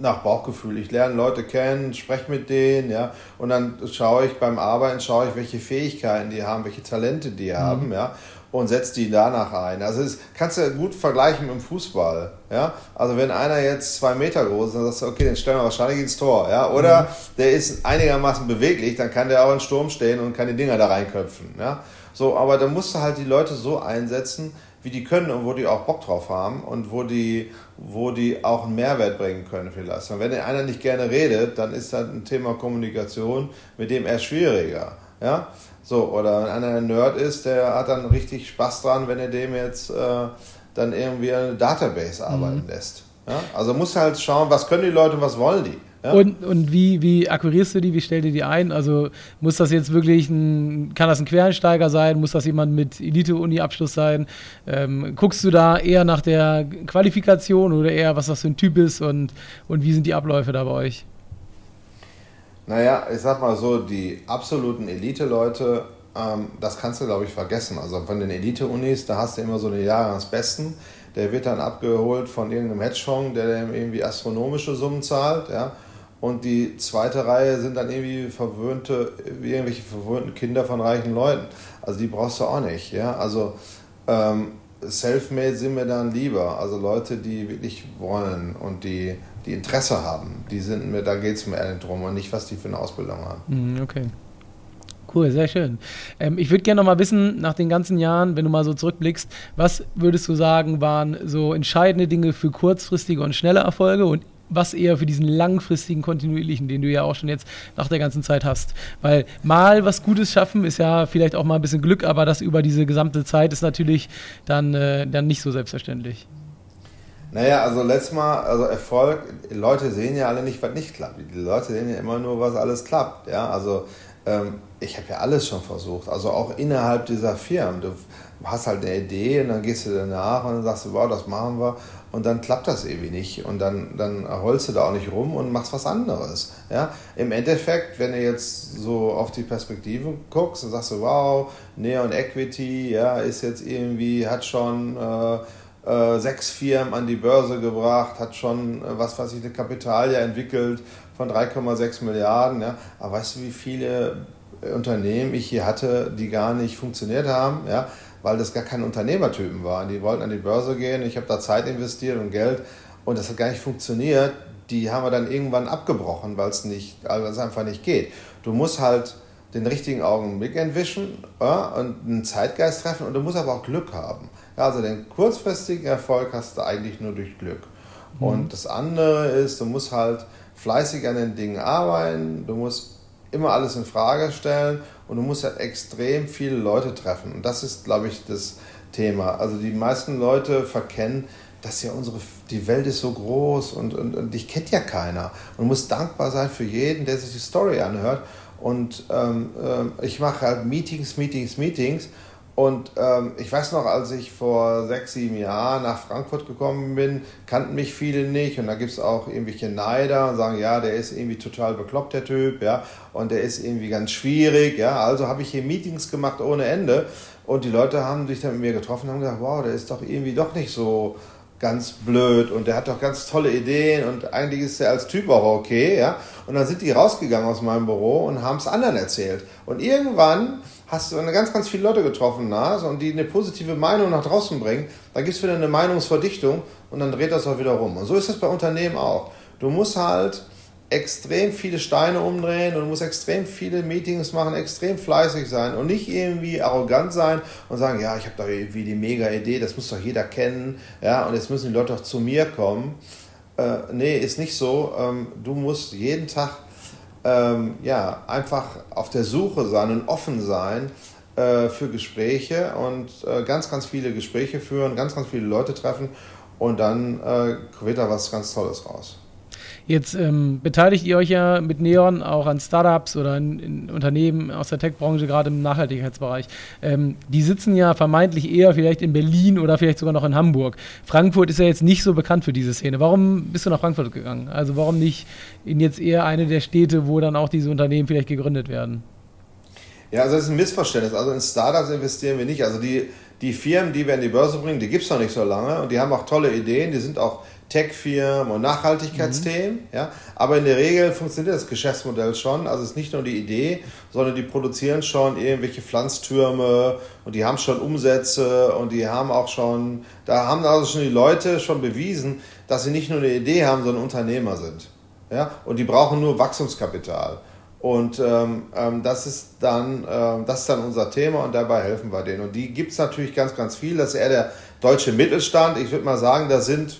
nach Bauchgefühl. Ich lerne Leute kennen, spreche mit denen, ja, und dann schaue ich beim Arbeiten, schaue ich, welche Fähigkeiten die haben, welche Talente die mhm. haben, ja, und setze die danach ein. Also das kannst du gut vergleichen mit dem Fußball, ja. Also wenn einer jetzt zwei Meter groß ist, dann sagst du, okay, den stellen wir wahrscheinlich ins Tor, ja. Oder mhm. der ist einigermaßen beweglich, dann kann der auch in Sturm stehen und kann die Dinger da reinköpfen, ja. So, aber dann musst du halt die Leute so einsetzen, wie die können und wo die auch Bock drauf haben und wo die, wo die auch einen Mehrwert bringen können vielleicht. Und wenn einer nicht gerne redet, dann ist das ein Thema Kommunikation mit dem eher schwieriger. Ja? So, oder wenn einer ein Nerd ist, der hat dann richtig Spaß dran, wenn er dem jetzt äh, dann irgendwie eine Database arbeiten mhm. lässt. Ja? Also muss halt schauen, was können die Leute, was wollen die. Ja? Und, und wie, wie akquirierst du die? Wie stellst du die ein? Also muss das jetzt wirklich ein, kann das ein Quereinsteiger sein? Muss das jemand mit Elite-Uni-Abschluss sein? Ähm, guckst du da eher nach der Qualifikation oder eher, was das für ein Typ ist und, und wie sind die Abläufe da bei euch? Naja, ich sag mal so, die absoluten Elite-Leute, ähm, das kannst du, glaube ich, vergessen. Also von den Elite-Unis, da hast du immer so eine Jahresbesten. Der wird dann abgeholt von irgendeinem Hedgefonds, der dem irgendwie astronomische Summen zahlt, ja. Und die zweite Reihe sind dann irgendwie verwöhnte, irgendwelche verwöhnten Kinder von reichen Leuten. Also die brauchst du auch nicht, ja. Also ähm, Selfmade sind mir dann lieber. Also Leute, die wirklich wollen und die, die Interesse haben. Die sind mir, da geht es mir eher drum und nicht, was die für eine Ausbildung haben. Mhm, okay. Cool, sehr schön. Ähm, ich würde gerne noch mal wissen, nach den ganzen Jahren, wenn du mal so zurückblickst, was würdest du sagen, waren so entscheidende Dinge für kurzfristige und schnelle Erfolge und was eher für diesen langfristigen, kontinuierlichen, den du ja auch schon jetzt nach der ganzen Zeit hast. Weil mal was Gutes schaffen ist ja vielleicht auch mal ein bisschen Glück, aber das über diese gesamte Zeit ist natürlich dann, äh, dann nicht so selbstverständlich. Naja, also letztes Mal, also Erfolg, Leute sehen ja alle nicht, was nicht klappt. Die Leute sehen ja immer nur, was alles klappt. Ja, also ähm, ich habe ja alles schon versucht, also auch innerhalb dieser Firmen. Du hast halt eine Idee und dann gehst du danach und dann sagst du, wow, das machen wir und dann klappt das irgendwie nicht und dann, dann holst du da auch nicht rum und machst was anderes. Ja? Im Endeffekt, wenn du jetzt so auf die Perspektive guckst, dann sagst du, wow, Neon Equity ja, ist jetzt irgendwie, hat schon äh, äh, sechs Firmen an die Börse gebracht, hat schon, äh, was weiß ich, eine Kapitalie entwickelt von 3,6 Milliarden. Ja? Aber weißt du, wie viele Unternehmen ich hier hatte, die gar nicht funktioniert haben? Ja? weil das gar keine Unternehmertypen waren. Die wollten an die Börse gehen, ich habe da Zeit investiert und Geld und das hat gar nicht funktioniert. Die haben wir dann irgendwann abgebrochen, weil es nicht, weil es einfach nicht geht. Du musst halt den richtigen Augenblick entwischen ja, und einen Zeitgeist treffen und du musst aber auch Glück haben. Ja, also den kurzfristigen Erfolg hast du eigentlich nur durch Glück. Mhm. Und das andere ist, du musst halt fleißig an den Dingen arbeiten, du musst immer alles in Frage stellen und du musst halt extrem viele Leute treffen. Und das ist, glaube ich, das Thema. Also die meisten Leute verkennen, dass ja unsere, die Welt ist so groß und, und, und dich kennt ja keiner. Und du musst dankbar sein für jeden, der sich die Story anhört. Und ähm, äh, ich mache halt Meetings, Meetings, Meetings und ähm, ich weiß noch, als ich vor sechs, sieben Jahren nach Frankfurt gekommen bin, kannten mich viele nicht. Und da gibt es auch irgendwelche Neider und sagen, ja, der ist irgendwie total bekloppt, der Typ, ja, und der ist irgendwie ganz schwierig, ja. Also habe ich hier Meetings gemacht ohne Ende. Und die Leute haben sich dann mit mir getroffen und haben gesagt, wow, der ist doch irgendwie doch nicht so ganz blöd und der hat doch ganz tolle Ideen und eigentlich ist er als Typ auch okay, ja. Und dann sind die rausgegangen aus meinem Büro und haben es anderen erzählt. Und irgendwann hast du eine ganz, ganz viele Leute getroffen, na, und die eine positive Meinung nach draußen bringen. Da gibt es wieder eine Meinungsverdichtung und dann dreht das auch wieder rum. Und so ist das bei Unternehmen auch. Du musst halt extrem viele Steine umdrehen und du musst extrem viele Meetings machen, extrem fleißig sein und nicht irgendwie arrogant sein und sagen, ja, ich habe da irgendwie die mega Idee, das muss doch jeder kennen, ja, und jetzt müssen die Leute auch zu mir kommen. Äh, nee, ist nicht so. Ähm, du musst jeden Tag ähm, ja, einfach auf der Suche sein und offen sein äh, für Gespräche und äh, ganz, ganz viele Gespräche führen, ganz, ganz viele Leute treffen und dann äh, wird da was ganz Tolles raus. Jetzt ähm, beteiligt ihr euch ja mit Neon auch an Startups oder in, in Unternehmen aus der Tech-Branche, gerade im Nachhaltigkeitsbereich. Ähm, die sitzen ja vermeintlich eher vielleicht in Berlin oder vielleicht sogar noch in Hamburg. Frankfurt ist ja jetzt nicht so bekannt für diese Szene. Warum bist du nach Frankfurt gegangen? Also warum nicht in jetzt eher eine der Städte, wo dann auch diese Unternehmen vielleicht gegründet werden? Ja, also das ist ein Missverständnis. Also in Startups investieren wir nicht. Also die, die Firmen, die wir in die Börse bringen, die gibt es noch nicht so lange und die haben auch tolle Ideen, die sind auch Tech-Firmen und Nachhaltigkeitsthemen. Mhm. Ja? Aber in der Regel funktioniert das Geschäftsmodell schon. Also es ist nicht nur die Idee, sondern die produzieren schon irgendwelche Pflanztürme und die haben schon Umsätze und die haben auch schon, da haben also schon die Leute schon bewiesen, dass sie nicht nur eine Idee haben, sondern Unternehmer sind. Ja? Und die brauchen nur Wachstumskapital. Und ähm, ähm, das, ist dann, ähm, das ist dann unser Thema und dabei helfen wir denen. Und die gibt es natürlich ganz, ganz viel. Das ist eher der deutsche Mittelstand. Ich würde mal sagen, da sind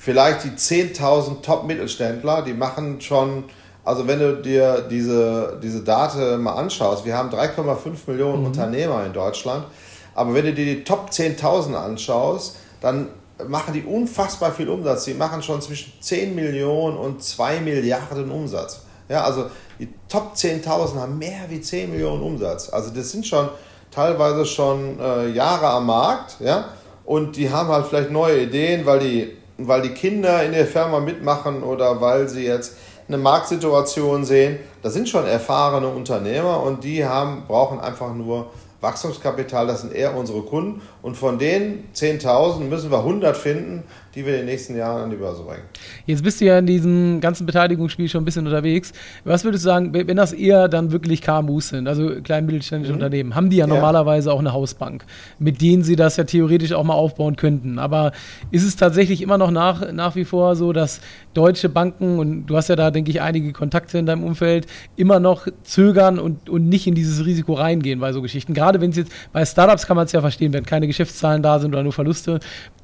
vielleicht die 10.000 Top-Mittelständler, die machen schon, also wenn du dir diese, diese Daten mal anschaust, wir haben 3,5 Millionen mhm. Unternehmer in Deutschland, aber wenn du dir die Top 10.000 anschaust, dann machen die unfassbar viel Umsatz. Die machen schon zwischen 10 Millionen und 2 Milliarden Umsatz. Ja, also die Top 10.000 haben mehr wie 10 Millionen Umsatz. Also das sind schon teilweise schon äh, Jahre am Markt, ja, und die haben halt vielleicht neue Ideen, weil die, weil die Kinder in der Firma mitmachen oder weil sie jetzt eine Marktsituation sehen. Das sind schon erfahrene Unternehmer und die haben, brauchen einfach nur Wachstumskapital, das sind eher unsere Kunden. Und von den 10.000 müssen wir 100 finden, die wir in den nächsten Jahren an die Börse bringen. Jetzt bist du ja in diesem ganzen Beteiligungsspiel schon ein bisschen unterwegs. Was würdest du sagen, wenn das eher dann wirklich KMUs sind, also klein mittelständische mhm. Unternehmen, haben die ja, ja, normalerweise auch eine Hausbank, mit denen sie das ja theoretisch auch mal aufbauen könnten. Aber ist es tatsächlich immer noch nach, nach wie vor so, dass deutsche Banken, und du hast ja da, denke ich, einige Kontakte in deinem Umfeld, immer noch zögern und, und nicht in dieses Risiko reingehen bei so Geschichten? Gerade wenn es jetzt, bei Startups kann man es ja verstehen, wenn keine Geschäftszahlen da sind oder nur Verluste.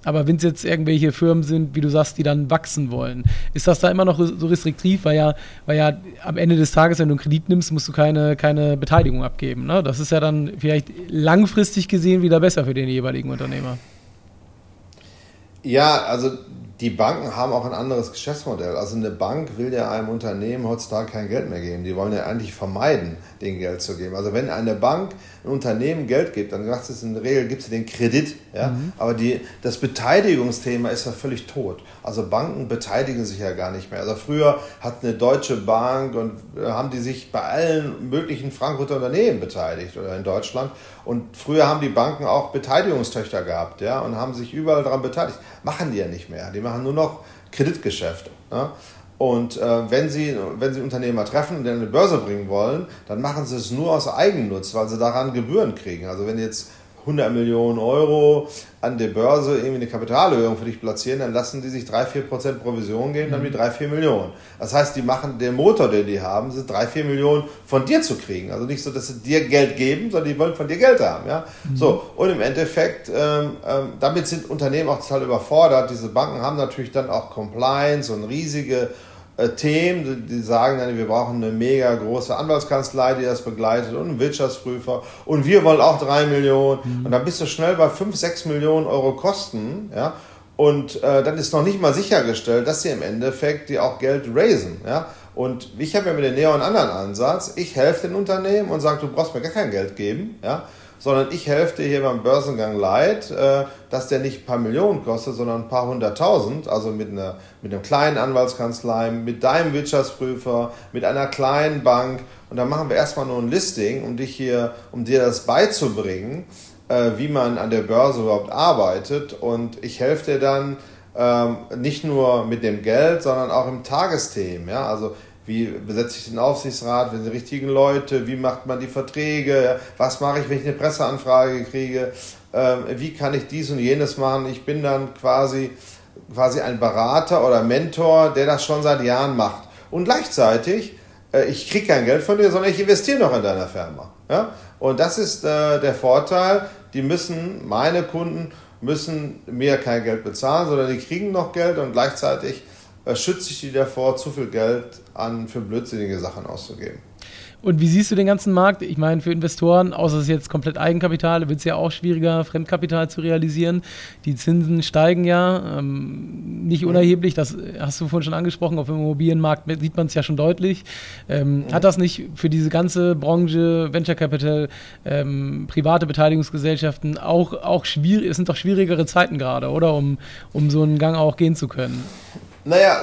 Aber wenn es jetzt irgendwelche Firmen sind, wie du sagst, die dann wachsen wollen, ist das da immer noch so restriktiv? Weil ja, weil ja am Ende des Tages, wenn du einen Kredit nimmst, musst du keine, keine Beteiligung abgeben. Ne? Das ist ja dann vielleicht langfristig gesehen wieder besser für den jeweiligen Unternehmer. Ja, also die Banken haben auch ein anderes Geschäftsmodell. Also eine Bank will ja einem Unternehmen heutzutage kein Geld mehr geben. Die wollen ja eigentlich vermeiden, den Geld zu geben. Also wenn eine Bank ein Unternehmen Geld gibt, dann sagt es in der Regel, gibt es den Kredit. Ja? Mhm. Aber die, das Beteiligungsthema ist ja völlig tot. Also Banken beteiligen sich ja gar nicht mehr. Also früher hat eine deutsche Bank und äh, haben die sich bei allen möglichen Frankfurter Unternehmen beteiligt oder in Deutschland. Und früher haben die Banken auch Beteiligungstöchter gehabt ja? und haben sich überall daran beteiligt. Machen die ja nicht mehr. Die machen nur noch Kreditgeschäfte. Ja? Und äh, wenn, Sie, wenn Sie Unternehmer treffen und die eine Börse bringen wollen, dann machen Sie es nur aus Eigennutz, weil Sie daran Gebühren kriegen. Also wenn jetzt 100 Millionen Euro an der Börse irgendwie eine Kapitalerhöhung für dich platzieren, dann lassen die sich 3-4% Provision geben, dann wie 3-4 Millionen. Das heißt, die machen den Motor, den die haben, sind 3-4 Millionen von dir zu kriegen. Also nicht so, dass sie dir Geld geben, sondern die wollen von dir Geld haben. Ja? Mhm. So, und im Endeffekt, ähm, ähm, damit sind Unternehmen auch total überfordert. Diese Banken haben natürlich dann auch Compliance und riesige Themen, die sagen dann, wir brauchen eine mega große Anwaltskanzlei, die das begleitet und einen Wirtschaftsprüfer und wir wollen auch drei Millionen mhm. und dann bist du schnell bei fünf, sechs Millionen Euro Kosten, ja, und äh, dann ist noch nicht mal sichergestellt, dass sie im Endeffekt die auch Geld raisen, ja. Und ich habe ja mit dem Neo einen anderen Ansatz. Ich helfe den Unternehmen und sage, du brauchst mir gar kein Geld geben, ja sondern ich helfe dir hier beim Börsengang Leid, äh, dass der nicht ein paar Millionen kostet, sondern ein paar hunderttausend, also mit einer, mit einer kleinen Anwaltskanzlei, mit deinem Wirtschaftsprüfer, mit einer kleinen Bank. Und dann machen wir erstmal nur ein Listing, um dich hier, um dir das beizubringen, äh, wie man an der Börse überhaupt arbeitet. Und ich helfe dir dann ähm, nicht nur mit dem Geld, sondern auch im Tagesthemen. Ja? Also wie besetze ich den Aufsichtsrat, wer sind die richtigen Leute, wie macht man die Verträge, was mache ich, wenn ich eine Presseanfrage kriege, ähm, wie kann ich dies und jenes machen. Ich bin dann quasi, quasi ein Berater oder Mentor, der das schon seit Jahren macht. Und gleichzeitig, äh, ich kriege kein Geld von dir, sondern ich investiere noch in deiner Firma. Und das ist äh, der Vorteil, die müssen, meine Kunden müssen mir kein Geld bezahlen, sondern die kriegen noch Geld und gleichzeitig schütze ich die davor, zu viel Geld an für blödsinnige Sachen auszugeben. Und wie siehst du den ganzen Markt? Ich meine, für Investoren, außer es ist jetzt komplett Eigenkapital, wird es ja auch schwieriger, Fremdkapital zu realisieren. Die Zinsen steigen ja ähm, nicht unerheblich, das hast du vorhin schon angesprochen. Auf dem Immobilienmarkt sieht man es ja schon deutlich. Ähm, mhm. Hat das nicht für diese ganze Branche, Venture Capital, ähm, private Beteiligungsgesellschaften auch, auch schwierig, es sind doch schwierigere Zeiten gerade, oder? Um, um so einen Gang auch gehen zu können. Naja,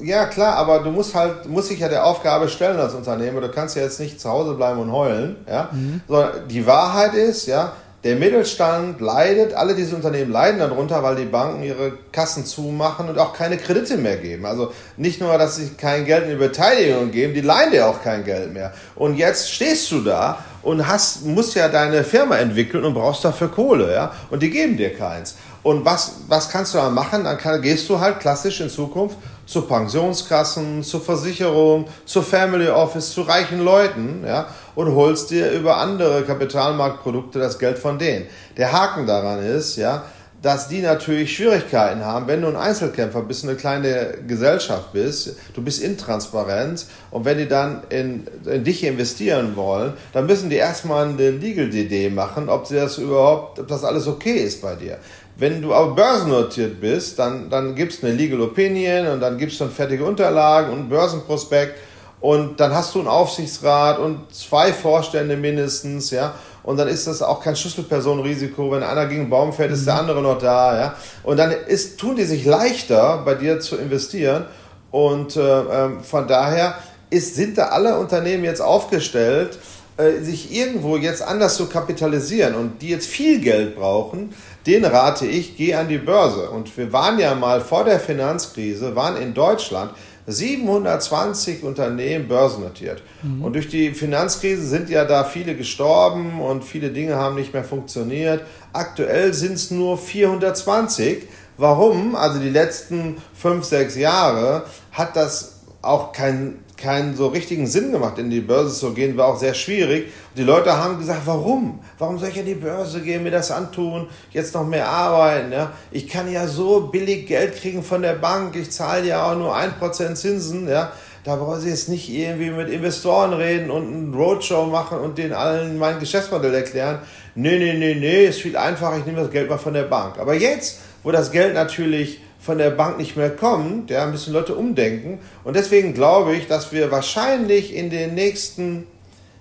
ja klar, aber du musst halt, musst dich ja der Aufgabe stellen als Unternehmer. Du kannst ja jetzt nicht zu Hause bleiben und heulen, ja. Mhm. Sondern die Wahrheit ist, ja, der Mittelstand leidet, alle diese Unternehmen leiden darunter, weil die Banken ihre Kassen zumachen und auch keine Kredite mehr geben. Also nicht nur, dass sie kein Geld in die Beteiligung geben, die leihen dir auch kein Geld mehr. Und jetzt stehst du da und hast, musst ja deine Firma entwickeln und brauchst dafür Kohle, ja. Und die geben dir keins. Und was, was kannst du dann machen? Dann kann, gehst du halt klassisch in Zukunft zu Pensionskassen, zur Versicherung, zur Family Office, zu reichen Leuten, ja, und holst dir über andere Kapitalmarktprodukte das Geld von denen. Der Haken daran ist, ja, dass die natürlich Schwierigkeiten haben, wenn du ein Einzelkämpfer bist, eine kleine Gesellschaft bist, du bist intransparent und wenn die dann in, in dich investieren wollen, dann müssen die erstmal eine Legal DD machen, ob sie das überhaupt, ob das alles okay ist bei dir. Wenn du aber börsennotiert bist, dann, dann gibst du eine Legal Opinion und dann gibst du dann fertige Unterlagen und einen Börsenprospekt und dann hast du einen Aufsichtsrat und zwei Vorstände mindestens, ja. Und dann ist das auch kein Schlüsselpersonenrisiko. Wenn einer gegen einen Baum fällt, ist der mhm. andere noch da, ja. Und dann ist, tun die sich leichter, bei dir zu investieren. Und äh, ähm, von daher ist, sind da alle Unternehmen jetzt aufgestellt, äh, sich irgendwo jetzt anders zu kapitalisieren und die jetzt viel Geld brauchen, den rate ich, geh an die Börse. Und wir waren ja mal vor der Finanzkrise, waren in Deutschland 720 Unternehmen börsennotiert. Mhm. Und durch die Finanzkrise sind ja da viele gestorben und viele Dinge haben nicht mehr funktioniert. Aktuell sind es nur 420. Warum? Also die letzten fünf, sechs Jahre hat das auch keinen keinen so richtigen Sinn gemacht, in die Börse zu gehen, war auch sehr schwierig. Die Leute haben gesagt, warum? Warum soll ich in die Börse gehen, mir das antun, jetzt noch mehr arbeiten? Ja? Ich kann ja so billig Geld kriegen von der Bank, ich zahle ja auch nur 1% Zinsen. Ja? Da brauche ich jetzt nicht irgendwie mit Investoren reden und einen Roadshow machen und denen allen mein Geschäftsmodell erklären. Nee, nee, nee, nee, ist viel einfacher, ich nehme das Geld mal von der Bank. Aber jetzt, wo das Geld natürlich von der Bank nicht mehr kommt, ja, müssen Leute umdenken. Und deswegen glaube ich, dass wir wahrscheinlich in den nächsten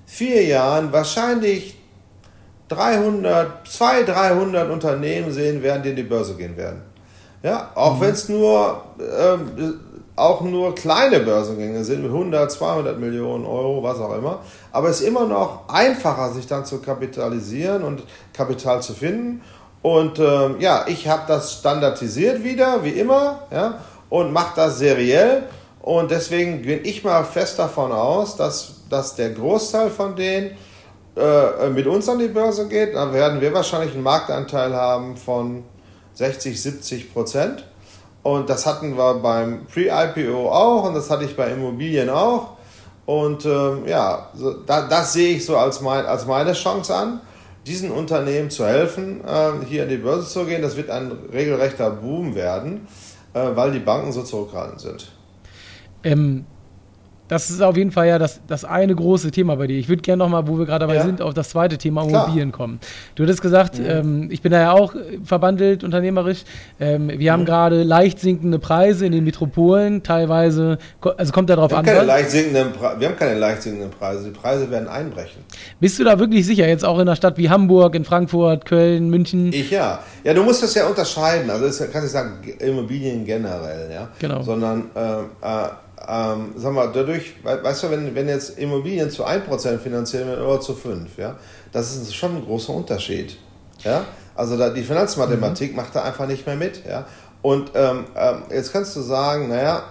vier Jahren wahrscheinlich 300, 200, 300 Unternehmen sehen werden, die in die Börse gehen werden. Ja, auch mhm. wenn es nur, ähm, auch nur kleine Börsengänge sind mit 100, 200 Millionen Euro, was auch immer. Aber es ist immer noch einfacher, sich dann zu kapitalisieren und Kapital zu finden. Und ähm, ja, ich habe das standardisiert wieder, wie immer, ja, und mache das seriell. Und deswegen bin ich mal fest davon aus, dass, dass der Großteil von denen äh, mit uns an die Börse geht. Dann werden wir wahrscheinlich einen Marktanteil haben von 60, 70 Prozent. Und das hatten wir beim Pre-IPO auch und das hatte ich bei Immobilien auch. Und ähm, ja, so, da, das sehe ich so als, mein, als meine Chance an diesen Unternehmen zu helfen, äh, hier an die Börse zu gehen. Das wird ein regelrechter Boom werden, äh, weil die Banken so zurückhaltend sind. Ähm, das ist auf jeden Fall ja das, das eine große Thema bei dir. Ich würde gerne nochmal, wo wir gerade dabei ja. sind, auf das zweite Thema Immobilien kommen. Du hattest gesagt, mhm. ähm, ich bin da ja auch verbandelt unternehmerisch. Ähm, wir haben mhm. gerade leicht sinkende Preise in den Metropolen, teilweise, also kommt darauf an. Keine leicht sinkenden wir haben keine leicht sinkenden Preise, die Preise werden einbrechen. Bist du da wirklich sicher, jetzt auch in einer Stadt wie Hamburg, in Frankfurt, Köln, München? Ich ja. Ja, du musst das ja unterscheiden. Also das kann ich sagen, Immobilien generell, ja. Genau. Sondern äh, äh, ähm, sag mal, dadurch, weißt du, wenn, wenn jetzt Immobilien zu 1% finanziert werden oder zu 5%, ja, das ist schon ein großer Unterschied. Ja? Also da, die Finanzmathematik mhm. macht da einfach nicht mehr mit. Ja? Und ähm, ähm, jetzt kannst du sagen, naja,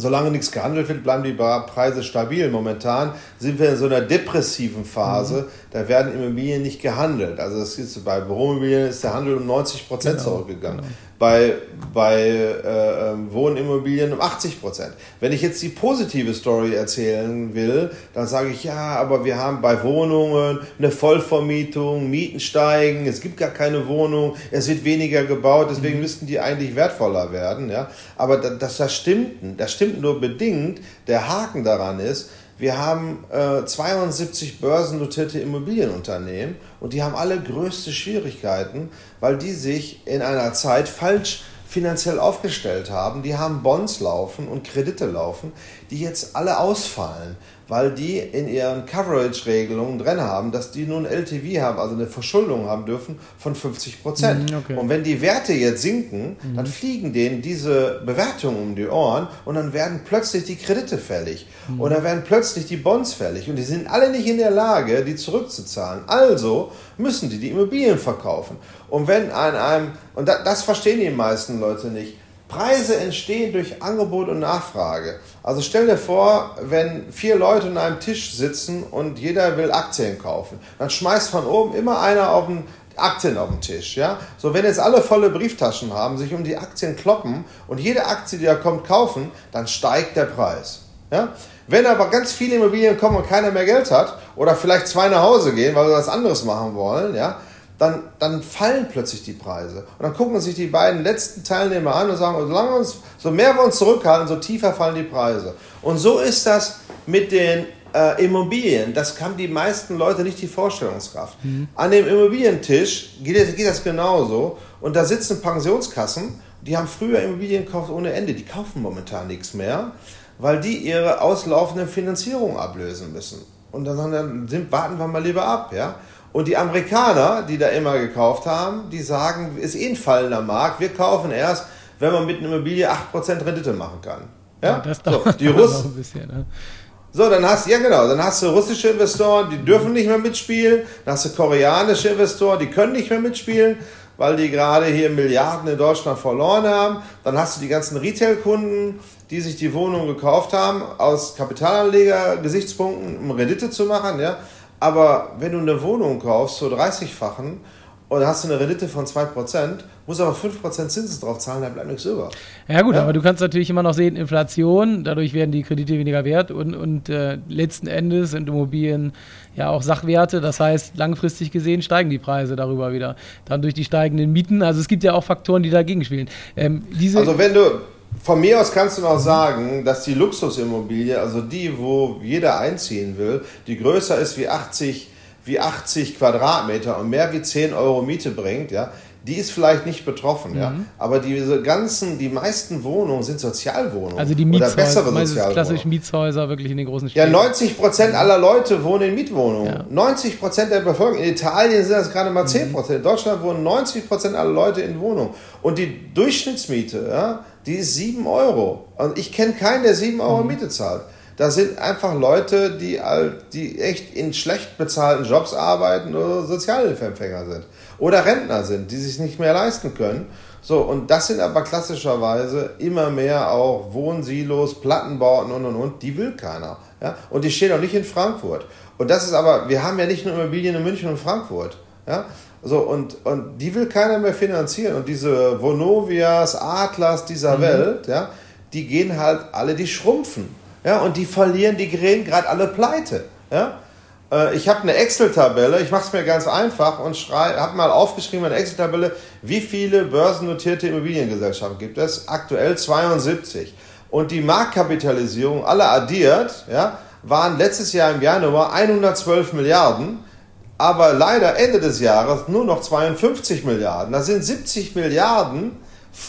solange nichts gehandelt wird, bleiben die Preise stabil. Momentan sind wir in so einer depressiven Phase, mhm. da werden Immobilien nicht gehandelt. Also das ist bei Büroimmobilien ist der Handel um 90 Prozent genau. zurückgegangen. Genau bei, bei äh, ähm, Wohnimmobilien um 80 Prozent. Wenn ich jetzt die positive Story erzählen will, dann sage ich, ja, aber wir haben bei Wohnungen eine Vollvermietung, Mieten steigen, es gibt gar keine Wohnung, es wird weniger gebaut, deswegen mhm. müssten die eigentlich wertvoller werden. Ja? Aber das, das, stimmt, das stimmt nur bedingt. Der Haken daran ist, wir haben äh, 72 börsennotierte Immobilienunternehmen und die haben alle größte Schwierigkeiten, weil die sich in einer Zeit falsch finanziell aufgestellt haben. Die haben Bonds laufen und Kredite laufen, die jetzt alle ausfallen weil die in ihren Coverage-Regelungen drin haben, dass die nun LTV haben, also eine Verschuldung haben dürfen von 50 Prozent. Mhm, okay. Und wenn die Werte jetzt sinken, mhm. dann fliegen denen diese Bewertungen um die Ohren und dann werden plötzlich die Kredite fällig mhm. und dann werden plötzlich die Bonds fällig und die sind alle nicht in der Lage, die zurückzuzahlen. Also müssen die die Immobilien verkaufen. Und wenn an einem, und das, das verstehen die meisten Leute nicht, Preise entstehen durch Angebot und Nachfrage. Also stell dir vor, wenn vier Leute an einem Tisch sitzen und jeder will Aktien kaufen, dann schmeißt von oben immer einer auf den Aktien auf den Tisch, ja? So, wenn jetzt alle volle Brieftaschen haben, sich um die Aktien kloppen und jede Aktie, die da kommt, kaufen, dann steigt der Preis, ja? Wenn aber ganz viele Immobilien kommen und keiner mehr Geld hat oder vielleicht zwei nach Hause gehen, weil sie was anderes machen wollen, ja, dann, dann fallen plötzlich die Preise. Und dann gucken sich die beiden letzten Teilnehmer an und sagen, solange uns, so mehr wir uns zurückhalten, so tiefer fallen die Preise. Und so ist das mit den äh, Immobilien. Das haben die meisten Leute nicht die Vorstellungskraft. Mhm. An dem Immobilientisch geht, geht das genauso. Und da sitzen Pensionskassen, die haben früher Immobilien gekauft ohne Ende. Die kaufen momentan nichts mehr, weil die ihre auslaufende Finanzierung ablösen müssen. Und dann, dann sind, warten wir mal lieber ab, ja. Und die Amerikaner, die da immer gekauft haben, die sagen, ist eh ein fallender Markt, wir kaufen erst, wenn man mit einer Immobilie 8% Rendite machen kann. Ja, ja das dauert so, die Russen. Ein bisschen, ne? So, dann hast ja genau, dann hast du russische Investoren, die dürfen nicht mehr mitspielen, dann hast du koreanische Investoren, die können nicht mehr mitspielen, weil die gerade hier Milliarden in Deutschland verloren haben. Dann hast du die ganzen Retail-Kunden, die sich die Wohnung gekauft haben, aus Kapitalanleger-Gesichtspunkten, um Rendite zu machen, ja. Aber wenn du eine Wohnung kaufst zur 30-fachen und hast du eine Rendite von 2%, musst aber 5% Zinsen drauf zahlen, dann bleibt nichts über. Ja gut, ja? aber du kannst natürlich immer noch sehen, Inflation, dadurch werden die Kredite weniger wert und, und äh, letzten Endes sind Immobilien ja auch Sachwerte, das heißt langfristig gesehen steigen die Preise darüber wieder. Dann durch die steigenden Mieten, also es gibt ja auch Faktoren, die dagegen spielen. Ähm, also wenn du, von mir aus kannst du noch sagen, dass die Luxusimmobilie, also die, wo jeder einziehen will, die größer ist wie 80, wie 80 Quadratmeter und mehr wie 10 Euro Miete bringt, ja, die ist vielleicht nicht betroffen, mhm. ja. Aber diese ganzen, die meisten Wohnungen sind Sozialwohnungen. Also die Mietshäuser, oder bessere Sozialwohnungen. klassisch Mietshäuser wirklich in den großen Städten. Ja, 90 Prozent aller Leute wohnen in Mietwohnungen. Ja. 90 Prozent der Bevölkerung. In Italien sind das gerade mal 10 Prozent. In Deutschland wohnen 90 Prozent aller Leute in Wohnungen. Und die Durchschnittsmiete, ja, die ist 7 Euro. Und ich kenne keinen, der 7 Euro mhm. Miete zahlt. Da sind einfach Leute, die, die echt in schlecht bezahlten Jobs arbeiten oder Sozialhilfeempfänger sind. Oder Rentner sind, die sich nicht mehr leisten können. So, und das sind aber klassischerweise immer mehr auch Wohnsilos, Plattenbauten und und und. Die will keiner. Ja? Und die stehen auch nicht in Frankfurt. Und das ist aber, wir haben ja nicht nur Immobilien in München und Frankfurt. Ja? So, und, und die will keiner mehr finanzieren. Und diese Vonovias, Atlas dieser mhm. Welt, ja, die gehen halt alle, die schrumpfen. Ja, und die verlieren, die gehen gerade alle pleite. Ja? Äh, ich habe eine Excel-Tabelle, ich mache es mir ganz einfach und habe mal aufgeschrieben eine Excel-Tabelle, wie viele börsennotierte Immobiliengesellschaften gibt es? Aktuell 72. Und die Marktkapitalisierung, alle addiert, ja, waren letztes Jahr im Januar 112 Milliarden, aber leider Ende des Jahres nur noch 52 Milliarden. Da sind 70 Milliarden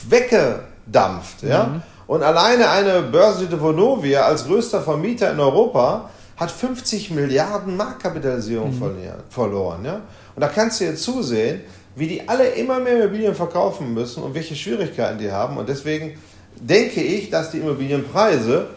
weggedampft. Ja? Mhm. Und alleine eine börsennotierte Vonovia als größter Vermieter in Europa hat 50 Milliarden Marktkapitalisierung mhm. verloren. Ja? Und da kannst du jetzt zusehen, wie die alle immer mehr Immobilien verkaufen müssen und welche Schwierigkeiten die haben. Und deswegen denke ich, dass die Immobilienpreise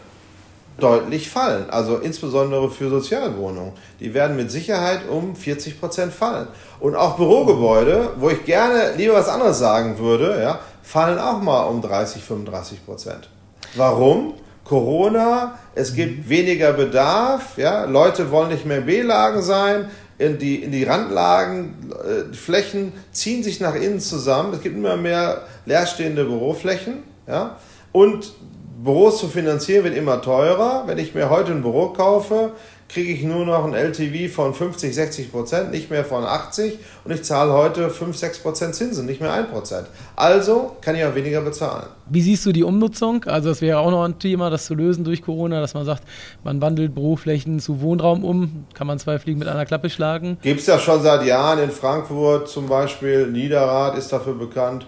deutlich fallen. Also insbesondere für Sozialwohnungen. Die werden mit Sicherheit um 40 Prozent fallen. Und auch Bürogebäude, wo ich gerne lieber was anderes sagen würde, ja, fallen auch mal um 30, 35 Prozent. Warum? Corona, es gibt weniger Bedarf, ja, Leute wollen nicht mehr in B-Lagen sein, in die, in die Randlagen, äh, die Flächen ziehen sich nach innen zusammen, es gibt immer mehr leerstehende Büroflächen, ja, und Büros zu finanzieren wird immer teurer. Wenn ich mir heute ein Büro kaufe, kriege ich nur noch ein LTV von 50, 60 Prozent, nicht mehr von 80 und ich zahle heute 5, 6 Prozent Zinsen, nicht mehr 1 Prozent. Also kann ich auch weniger bezahlen. Wie siehst du die Umnutzung? Also das wäre auch noch ein Thema, das zu lösen durch Corona, dass man sagt, man wandelt Büroflächen zu Wohnraum um, kann man zwei Fliegen mit einer Klappe schlagen? Gibt es ja schon seit Jahren in Frankfurt zum Beispiel, Niederrad ist dafür bekannt,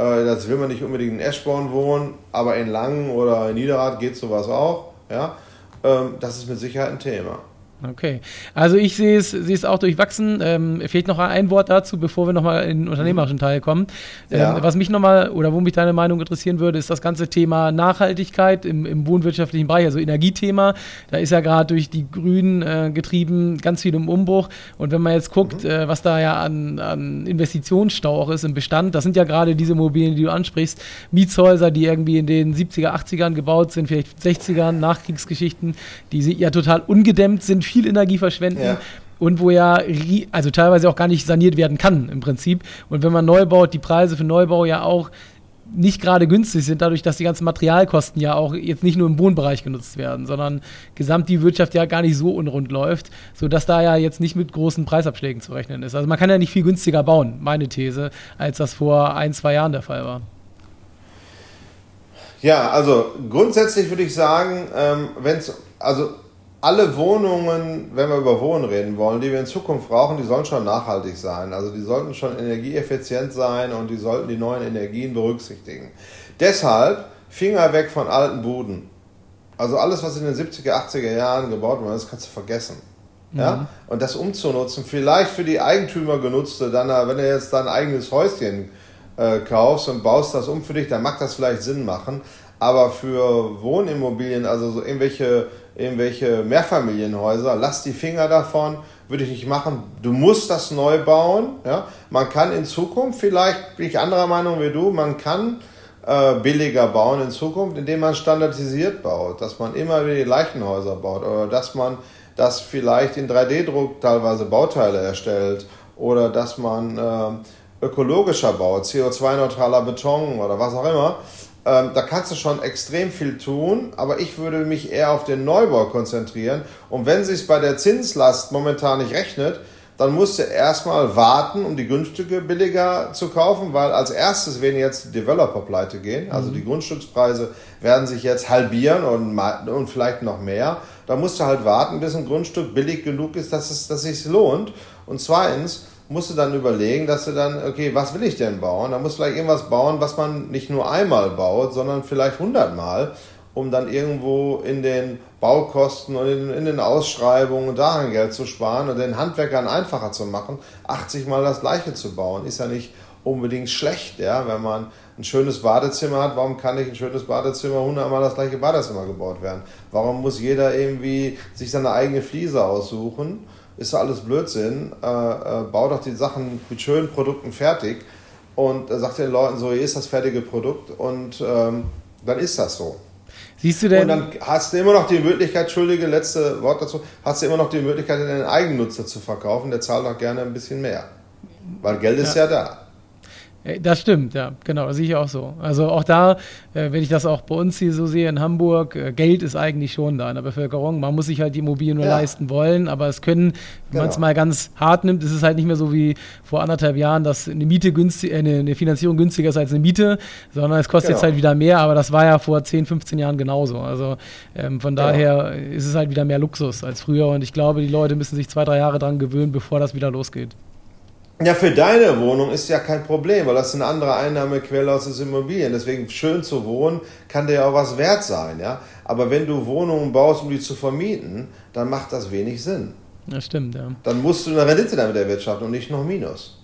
das will man nicht unbedingt in Eschborn wohnen, aber in Langen oder in Niederrad geht sowas auch. Ja? Ähm, das ist mit Sicherheit ein Thema. Okay, also ich sehe es, sehe es auch durchwachsen. Ähm, vielleicht noch ein Wort dazu, bevor wir nochmal in den unternehmerischen Teil kommen. Ähm, ja. Was mich nochmal oder wo mich deine Meinung interessieren würde, ist das ganze Thema Nachhaltigkeit im, im wohnwirtschaftlichen Bereich, also Energiethema. Da ist ja gerade durch die Grünen äh, getrieben ganz viel im Umbruch. Und wenn man jetzt guckt, mhm. äh, was da ja an, an Investitionsstau auch ist im Bestand, das sind ja gerade diese Immobilien, die du ansprichst, Mietshäuser, die irgendwie in den 70er, 80ern gebaut sind, vielleicht 60ern, Nachkriegsgeschichten, die ja total ungedämmt sind viel Energie verschwenden. Ja und wo ja also teilweise auch gar nicht saniert werden kann im Prinzip. Und wenn man neu baut, die Preise für Neubau ja auch nicht gerade günstig sind, dadurch, dass die ganzen Materialkosten ja auch jetzt nicht nur im Wohnbereich genutzt werden, sondern gesamt die Wirtschaft ja gar nicht so unrund läuft, sodass da ja jetzt nicht mit großen Preisabschlägen zu rechnen ist. Also man kann ja nicht viel günstiger bauen, meine These, als das vor ein, zwei Jahren der Fall war. Ja, also grundsätzlich würde ich sagen, ähm, wenn es, also alle Wohnungen, wenn wir über Wohnen reden wollen, die wir in Zukunft brauchen, die sollen schon nachhaltig sein. Also die sollten schon energieeffizient sein und die sollten die neuen Energien berücksichtigen. Deshalb Finger weg von alten Buden. Also alles, was in den 70er, 80er Jahren gebaut wurde, das kannst du vergessen. Ja? Mhm. Und das umzunutzen, vielleicht für die Eigentümer genutzte, dann, wenn du jetzt dein eigenes Häuschen äh, kaufst und baust das um für dich, dann mag das vielleicht Sinn machen. Aber für Wohnimmobilien, also so irgendwelche irgendwelche Mehrfamilienhäuser, lass die Finger davon, würde ich nicht machen. Du musst das neu bauen. Ja? Man kann in Zukunft, vielleicht bin ich anderer Meinung wie du, man kann äh, billiger bauen in Zukunft, indem man standardisiert baut, dass man immer wieder die gleichen Häuser baut oder dass man das vielleicht in 3D-Druck teilweise Bauteile erstellt oder dass man äh, ökologischer baut, CO2-neutraler Beton oder was auch immer. Ähm, da kannst du schon extrem viel tun, aber ich würde mich eher auf den Neubau konzentrieren. Und wenn sich bei der Zinslast momentan nicht rechnet, dann musst du erstmal warten, um die Grundstücke billiger zu kaufen, weil als erstes werden jetzt die Developer pleite gehen. Also mhm. die Grundstückspreise werden sich jetzt halbieren und, und vielleicht noch mehr. Da musst du halt warten, bis ein Grundstück billig genug ist, dass es dass sich lohnt. Und zweitens, musst du dann überlegen, dass du dann, okay, was will ich denn bauen? Da musst du vielleicht irgendwas bauen, was man nicht nur einmal baut, sondern vielleicht hundertmal, um dann irgendwo in den Baukosten und in, in, den Ausschreibungen daran Geld zu sparen und den Handwerkern einfacher zu machen, 80 Mal das gleiche zu bauen. Ist ja nicht unbedingt schlecht, ja, wenn man ein schönes Badezimmer hat, warum kann nicht ein schönes Badezimmer hundertmal das gleiche Badezimmer gebaut werden? Warum muss jeder irgendwie sich seine eigene Fliese aussuchen? Ist doch alles Blödsinn, äh, äh, bau doch die Sachen mit schönen Produkten fertig und äh, sagt den Leuten so, hier ist das fertige Produkt und ähm, dann ist das so. Siehst du denn? Und dann hast du immer noch die Möglichkeit, entschuldige, letzte Wort dazu, hast du immer noch die Möglichkeit, den Eigennutzer zu verkaufen, der zahlt auch gerne ein bisschen mehr. Weil Geld ist ja, ja da. Äh, das stimmt, ja, genau, das sehe ich auch so. Also auch da, äh, wenn ich das auch bei uns hier so sehe in Hamburg, äh, Geld ist eigentlich schon da in der Bevölkerung. Man muss sich halt die Immobilien nur ja. leisten wollen, aber es können, wenn genau. man es mal ganz hart nimmt, ist es halt nicht mehr so wie vor anderthalb Jahren, dass eine Miete günstig, eine, eine, Finanzierung günstiger ist als eine Miete, sondern es kostet genau. jetzt halt wieder mehr, aber das war ja vor 10, 15 Jahren genauso. Also ähm, von genau. daher ist es halt wieder mehr Luxus als früher und ich glaube, die Leute müssen sich zwei, drei Jahre dran gewöhnen, bevor das wieder losgeht. Ja, für deine Wohnung ist ja kein Problem, weil das ist eine andere Einnahmequelle aus den Immobilien. Deswegen schön zu wohnen kann dir ja auch was wert sein, ja. Aber wenn du Wohnungen baust, um die zu vermieten, dann macht das wenig Sinn. Das stimmt, ja. Dann musst du eine Rendite damit erwirtschaften und nicht noch Minus.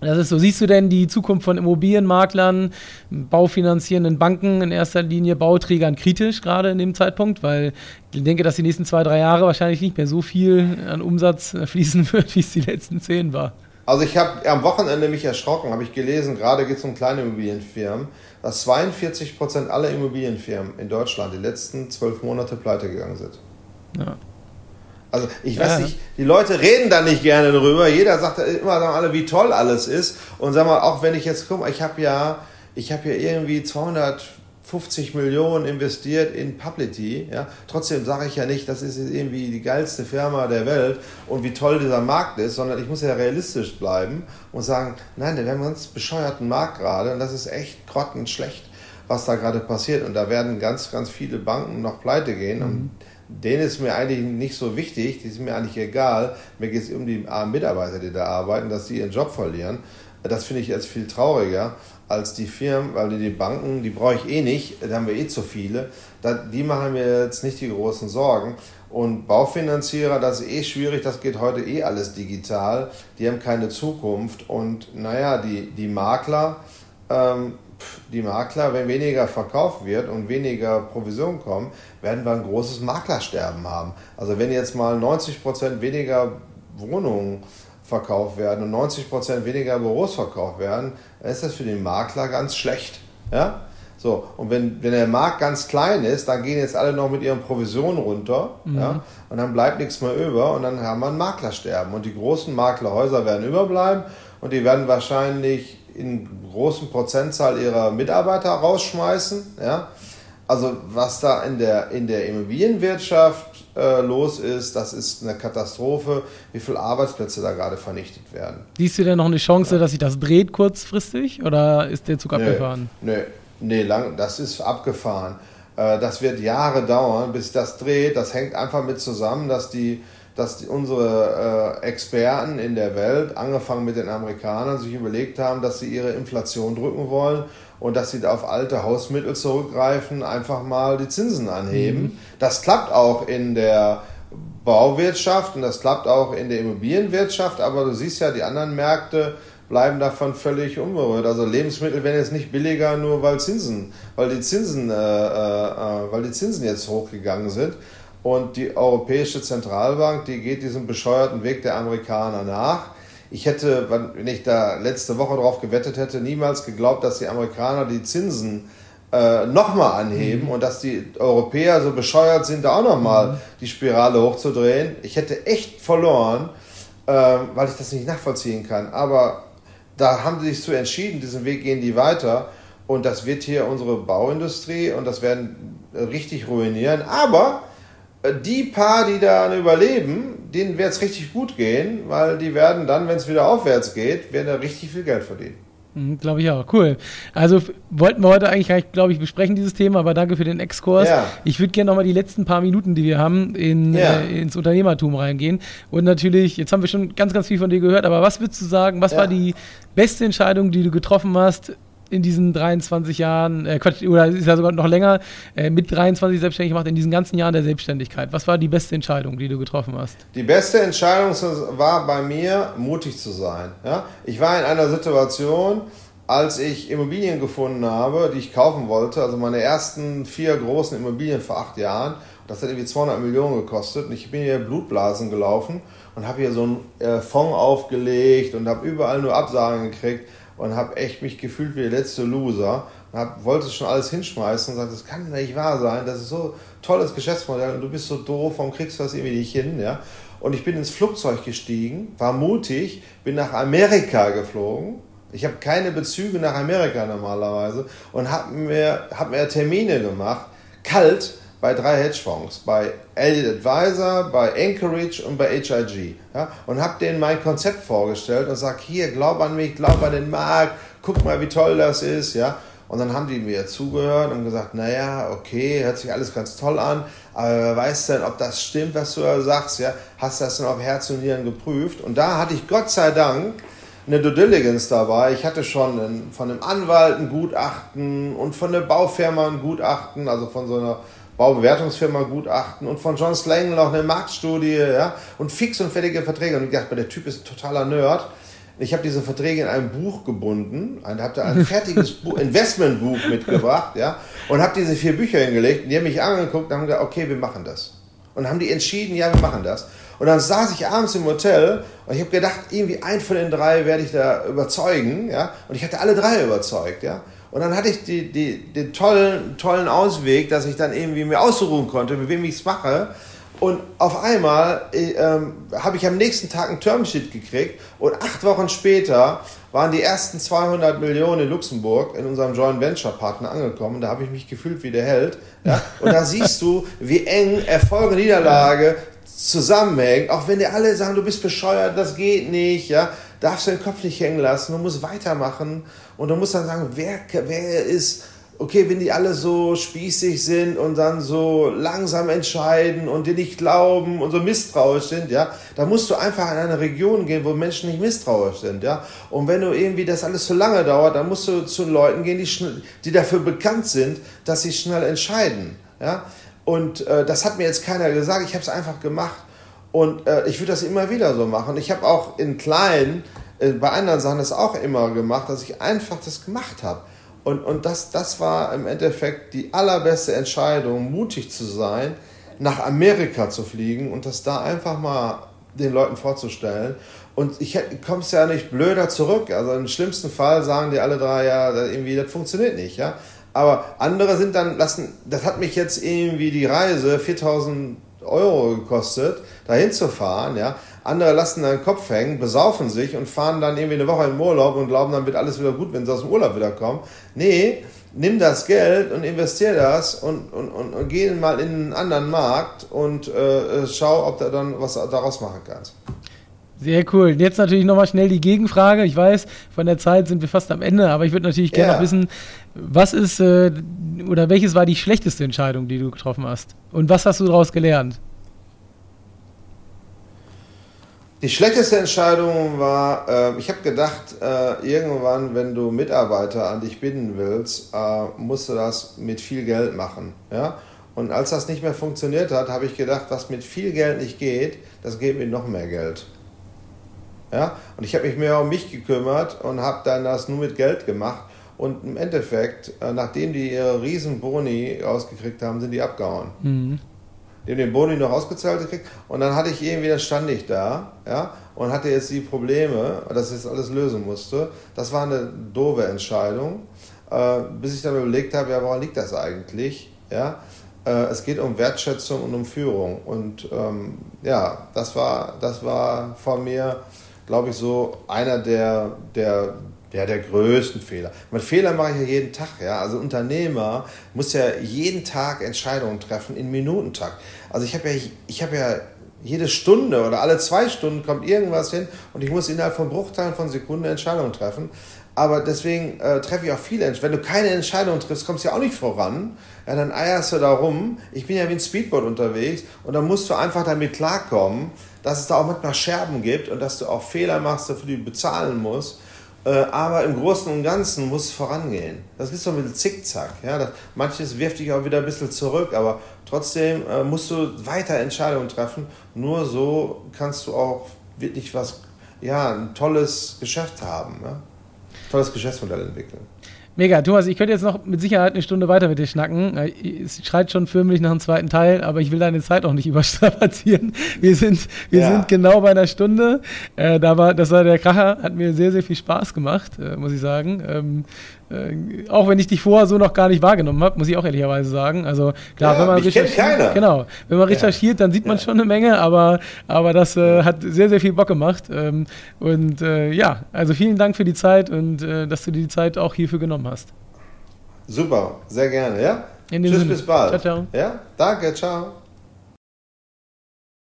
Das ist so. Siehst du denn die Zukunft von Immobilienmaklern, baufinanzierenden Banken in erster Linie, Bauträgern kritisch gerade in dem Zeitpunkt? Weil ich denke, dass die nächsten zwei, drei Jahre wahrscheinlich nicht mehr so viel an Umsatz fließen [LAUGHS] wird, wie es die letzten zehn war. Also ich habe am Wochenende mich erschrocken, habe ich gelesen, gerade geht es um kleine Immobilienfirmen, dass 42 Prozent aller Immobilienfirmen in Deutschland die letzten zwölf Monate pleite gegangen sind. Ja. Also ich weiß ja. nicht, die Leute reden da nicht gerne drüber. Jeder sagt immer sagen alle, wie toll alles ist. Und sag mal, auch wenn ich jetzt gucke, ich habe ja, ich habe ja irgendwie 200 50 Millionen investiert in Publity. Ja? Trotzdem sage ich ja nicht, das ist irgendwie die geilste Firma der Welt und wie toll dieser Markt ist, sondern ich muss ja realistisch bleiben und sagen, nein, wir haben einen ganz bescheuerten Markt gerade und das ist echt grottenschlecht, was da gerade passiert. Und da werden ganz, ganz viele Banken noch pleite gehen. Mhm. Und denen ist mir eigentlich nicht so wichtig, die sind mir eigentlich egal. Mir geht es um die armen Mitarbeiter, die da arbeiten, dass sie ihren Job verlieren. Das finde ich jetzt viel trauriger als die Firmen, weil die Banken, die brauche ich eh nicht, da haben wir eh zu viele. die machen mir jetzt nicht die großen Sorgen. Und Baufinanzierer, das ist eh schwierig, das geht heute eh alles digital. Die haben keine Zukunft. Und naja, die, die Makler, ähm, die Makler, wenn weniger verkauft wird und weniger Provision kommen, werden wir ein großes Maklersterben haben. Also wenn jetzt mal 90% weniger Wohnungen verkauft werden und 90% weniger Büros verkauft werden, dann ist das für den Makler ganz schlecht. Ja? So, und wenn, wenn der Markt ganz klein ist, dann gehen jetzt alle noch mit ihren Provisionen runter mhm. ja, und dann bleibt nichts mehr über und dann haben wir ein Maklersterben. Und die großen Maklerhäuser werden überbleiben und die werden wahrscheinlich in großen Prozentzahl ihrer Mitarbeiter rausschmeißen. Ja? Also was da in der, in der Immobilienwirtschaft äh, los ist, das ist eine Katastrophe, wie viele Arbeitsplätze da gerade vernichtet werden. Siehst du denn noch eine Chance, ja. dass sich das dreht kurzfristig oder ist der Zug nee, abgefahren? Nee, nee lang, das ist abgefahren. Äh, das wird Jahre dauern, bis das dreht. Das hängt einfach mit zusammen, dass die dass die, unsere äh, Experten in der Welt, angefangen mit den Amerikanern, sich überlegt haben, dass sie ihre Inflation drücken wollen und dass sie da auf alte Hausmittel zurückgreifen, einfach mal die Zinsen anheben. Mhm. Das klappt auch in der Bauwirtschaft und das klappt auch in der Immobilienwirtschaft, aber du siehst ja, die anderen Märkte bleiben davon völlig unberührt. Also Lebensmittel werden jetzt nicht billiger, nur weil Zinsen, weil die Zinsen, äh, äh, äh weil die Zinsen jetzt hochgegangen sind. Und die Europäische Zentralbank, die geht diesem bescheuerten Weg der Amerikaner nach. Ich hätte, wenn ich da letzte Woche drauf gewettet hätte, niemals geglaubt, dass die Amerikaner die Zinsen äh, nochmal anheben mhm. und dass die Europäer so bescheuert sind, da auch nochmal mhm. die Spirale hochzudrehen. Ich hätte echt verloren, äh, weil ich das nicht nachvollziehen kann. Aber da haben sie sich zu entschieden, diesen Weg gehen die weiter. Und das wird hier unsere Bauindustrie und das werden richtig ruinieren. Aber äh, die paar, die da überleben, denen wird es richtig gut gehen, weil die werden dann, wenn es wieder aufwärts geht, werden da richtig viel Geld verdienen. Mhm, glaube ich auch. Cool. Also wollten wir heute eigentlich, glaube ich, besprechen, dieses Thema, aber danke für den Exkurs. Ja. Ich würde gerne nochmal die letzten paar Minuten, die wir haben, in, ja. äh, ins Unternehmertum reingehen. Und natürlich, jetzt haben wir schon ganz, ganz viel von dir gehört, aber was würdest du sagen, was ja. war die beste Entscheidung, die du getroffen hast in diesen 23 Jahren, äh, Quatsch, oder ist ja sogar noch länger, äh, mit 23 selbstständig gemacht, in diesen ganzen Jahren der Selbstständigkeit. Was war die beste Entscheidung, die du getroffen hast? Die beste Entscheidung war bei mir, mutig zu sein. Ja? Ich war in einer Situation, als ich Immobilien gefunden habe, die ich kaufen wollte, also meine ersten vier großen Immobilien vor acht Jahren, das hat irgendwie 200 Millionen gekostet und ich bin hier Blutblasen gelaufen und habe hier so einen äh, Fonds aufgelegt und habe überall nur Absagen gekriegt und habe echt mich gefühlt wie der letzte Loser und hab, wollte schon alles hinschmeißen und sagte, das kann nicht wahr sein, das ist so tolles Geschäftsmodell und du bist so doof, warum kriegst du das irgendwie nicht hin, ja? Und ich bin ins Flugzeug gestiegen, war mutig, bin nach Amerika geflogen. Ich habe keine Bezüge nach Amerika normalerweise und habe mir, hab mir Termine gemacht, kalt, bei drei Hedgefonds, bei Elliott Advisor, bei Anchorage und bei HIG. Ja, und habe denen mein Konzept vorgestellt und sage, hier, glaub an mich, glaub an den Markt, guck mal, wie toll das ist. Ja. Und dann haben die mir zugehört und gesagt, naja, okay, hört sich alles ganz toll an, aber weißt du denn, ob das stimmt, was du da sagst? Ja? Hast das denn auf Herz und Nieren geprüft? Und da hatte ich Gott sei Dank eine Due Diligence dabei. Ich hatte schon einen, von einem Anwalt ein Gutachten und von der Baufirma ein Gutachten, also von so einer Baubewertungsfirma Gutachten und von John Slang noch eine Marktstudie ja, und fix und fertige Verträge. Und ich dachte, der Typ ist ein totaler Nerd. Ich habe diese Verträge in einem Buch gebunden, habe da ein [LAUGHS] fertiges Investmentbuch mitgebracht, ja, und habe diese vier Bücher hingelegt. Und die haben mich angeguckt und haben gesagt, okay, wir machen das. Und haben die entschieden, ja, wir machen das. Und dann saß ich abends im Hotel und ich habe gedacht, irgendwie ein von den drei werde ich da überzeugen, ja. Und ich hatte alle drei überzeugt, ja. Und dann hatte ich die, die, den tollen, tollen Ausweg, dass ich dann irgendwie mir aussuchen konnte, mit wem ich es mache. Und auf einmal äh, ähm, habe ich am nächsten Tag ein Termsheet gekriegt und acht Wochen später waren die ersten 200 Millionen in Luxemburg in unserem Joint Venture Partner angekommen. Da habe ich mich gefühlt wie der Held. Ja? Und da siehst du, wie eng Erfolg und Niederlage zusammenhängt. Auch wenn die alle sagen, du bist bescheuert, das geht nicht, ja, darfst du den Kopf nicht hängen lassen, du musst weitermachen und du musst dann sagen, wer, wer ist, okay, wenn die alle so spießig sind und dann so langsam entscheiden und dir nicht glauben und so misstrauisch sind, ja, da musst du einfach in eine Region gehen, wo Menschen nicht misstrauisch sind, ja. Und wenn du irgendwie das alles zu lange dauert, dann musst du zu Leuten gehen, die, schnell, die dafür bekannt sind, dass sie schnell entscheiden, ja. Und äh, das hat mir jetzt keiner gesagt, ich habe es einfach gemacht. Und äh, ich würde das immer wieder so machen. Ich habe auch in kleinen äh, bei anderen Sachen das auch immer gemacht, dass ich einfach das gemacht habe. Und, und das, das war im Endeffekt die allerbeste Entscheidung, mutig zu sein, nach Amerika zu fliegen und das da einfach mal den Leuten vorzustellen. Und ich komme es ja nicht blöder zurück. Also im schlimmsten Fall sagen die alle drei, ja, irgendwie, das funktioniert nicht, ja. Aber andere sind dann, lassen, das hat mich jetzt irgendwie die Reise 4000 Euro gekostet, dahin zu fahren, ja. Andere lassen deinen Kopf hängen, besaufen sich und fahren dann irgendwie eine Woche im Urlaub und glauben, dann wird alles wieder gut, wenn sie aus dem Urlaub wiederkommen. Nee, nimm das Geld und investier das und, und, und, und geh mal in einen anderen Markt und äh, schau, ob du dann was daraus machen kannst. Sehr cool. Jetzt natürlich nochmal schnell die Gegenfrage. Ich weiß, von der Zeit sind wir fast am Ende, aber ich würde natürlich gerne ja. wissen, was ist äh, oder welches war die schlechteste Entscheidung, die du getroffen hast? Und was hast du daraus gelernt? Die schlechteste Entscheidung war, äh, ich habe gedacht, äh, irgendwann, wenn du Mitarbeiter an dich binden willst, äh, musst du das mit viel Geld machen. Ja? Und als das nicht mehr funktioniert hat, habe ich gedacht, was mit viel Geld nicht geht, das geht mit noch mehr Geld. Ja? Und ich habe mich mehr um mich gekümmert und habe dann das nur mit Geld gemacht. Und im Endeffekt, äh, nachdem die ihre riesen Boni ausgekriegt haben, sind die abgehauen. Mhm. Die haben den Boni noch ausgezahlt gekriegt und dann hatte ich irgendwie, dann stand ich da ja, und hatte jetzt die Probleme, dass ich das alles lösen musste. Das war eine doofe Entscheidung, äh, bis ich dann überlegt habe, ja, woran liegt das eigentlich? Ja, äh, es geht um Wertschätzung und um Führung und ähm, ja, das war, das war von mir glaube ich, so einer der, der, ja, der größten Fehler. Mit Fehler mache ich ja jeden Tag. Ja? Also Unternehmer muss ja jeden Tag Entscheidungen treffen in Minutentakt. Also ich habe ja, ich habe ja jede Stunde oder alle zwei Stunden kommt irgendwas hin und ich muss innerhalb von Bruchteilen von Sekunden Entscheidungen treffen. Aber deswegen äh, treffe ich auch viele Entscheidungen. Wenn du keine Entscheidung triffst, kommst du ja auch nicht voran. Ja, dann eierst du da rum. Ich bin ja wie ein Speedboat unterwegs und dann musst du einfach damit klarkommen, dass es da auch manchmal Scherben gibt und dass du auch Fehler machst, dafür die du bezahlen musst. Äh, aber im Großen und Ganzen muss es vorangehen. Das ist so ein bisschen zickzack. Ja? Das, manches wirft dich auch wieder ein bisschen zurück, aber trotzdem äh, musst du weiter Entscheidungen treffen. Nur so kannst du auch wirklich was, ja, ein tolles Geschäft haben. Ja? Tolles Geschäftsmodell entwickeln. Mega, Thomas, ich könnte jetzt noch mit Sicherheit eine Stunde weiter mit dir schnacken. Äh, es schreit schon förmlich nach einem zweiten Teil, aber ich will deine Zeit auch nicht [LAUGHS] überstrapazieren. Wir sind, wir ja. sind genau bei einer Stunde. Äh, da war, das war der Kracher, hat mir sehr, sehr viel Spaß gemacht, äh, muss ich sagen. Ähm, äh, auch wenn ich dich vorher so noch gar nicht wahrgenommen habe, muss ich auch ehrlicherweise sagen. Also klar, ja, wenn man recherchiert, genau, wenn man recherchiert, dann sieht man ja. schon eine Menge, aber, aber das äh, hat sehr, sehr viel Bock gemacht. Ähm, und äh, ja, also vielen Dank für die Zeit und äh, dass du dir die Zeit auch hierfür genommen hast. Super, sehr gerne, ja? Tschüss, Sinne. bis bald. Ciao, ciao. Ja, danke, ciao.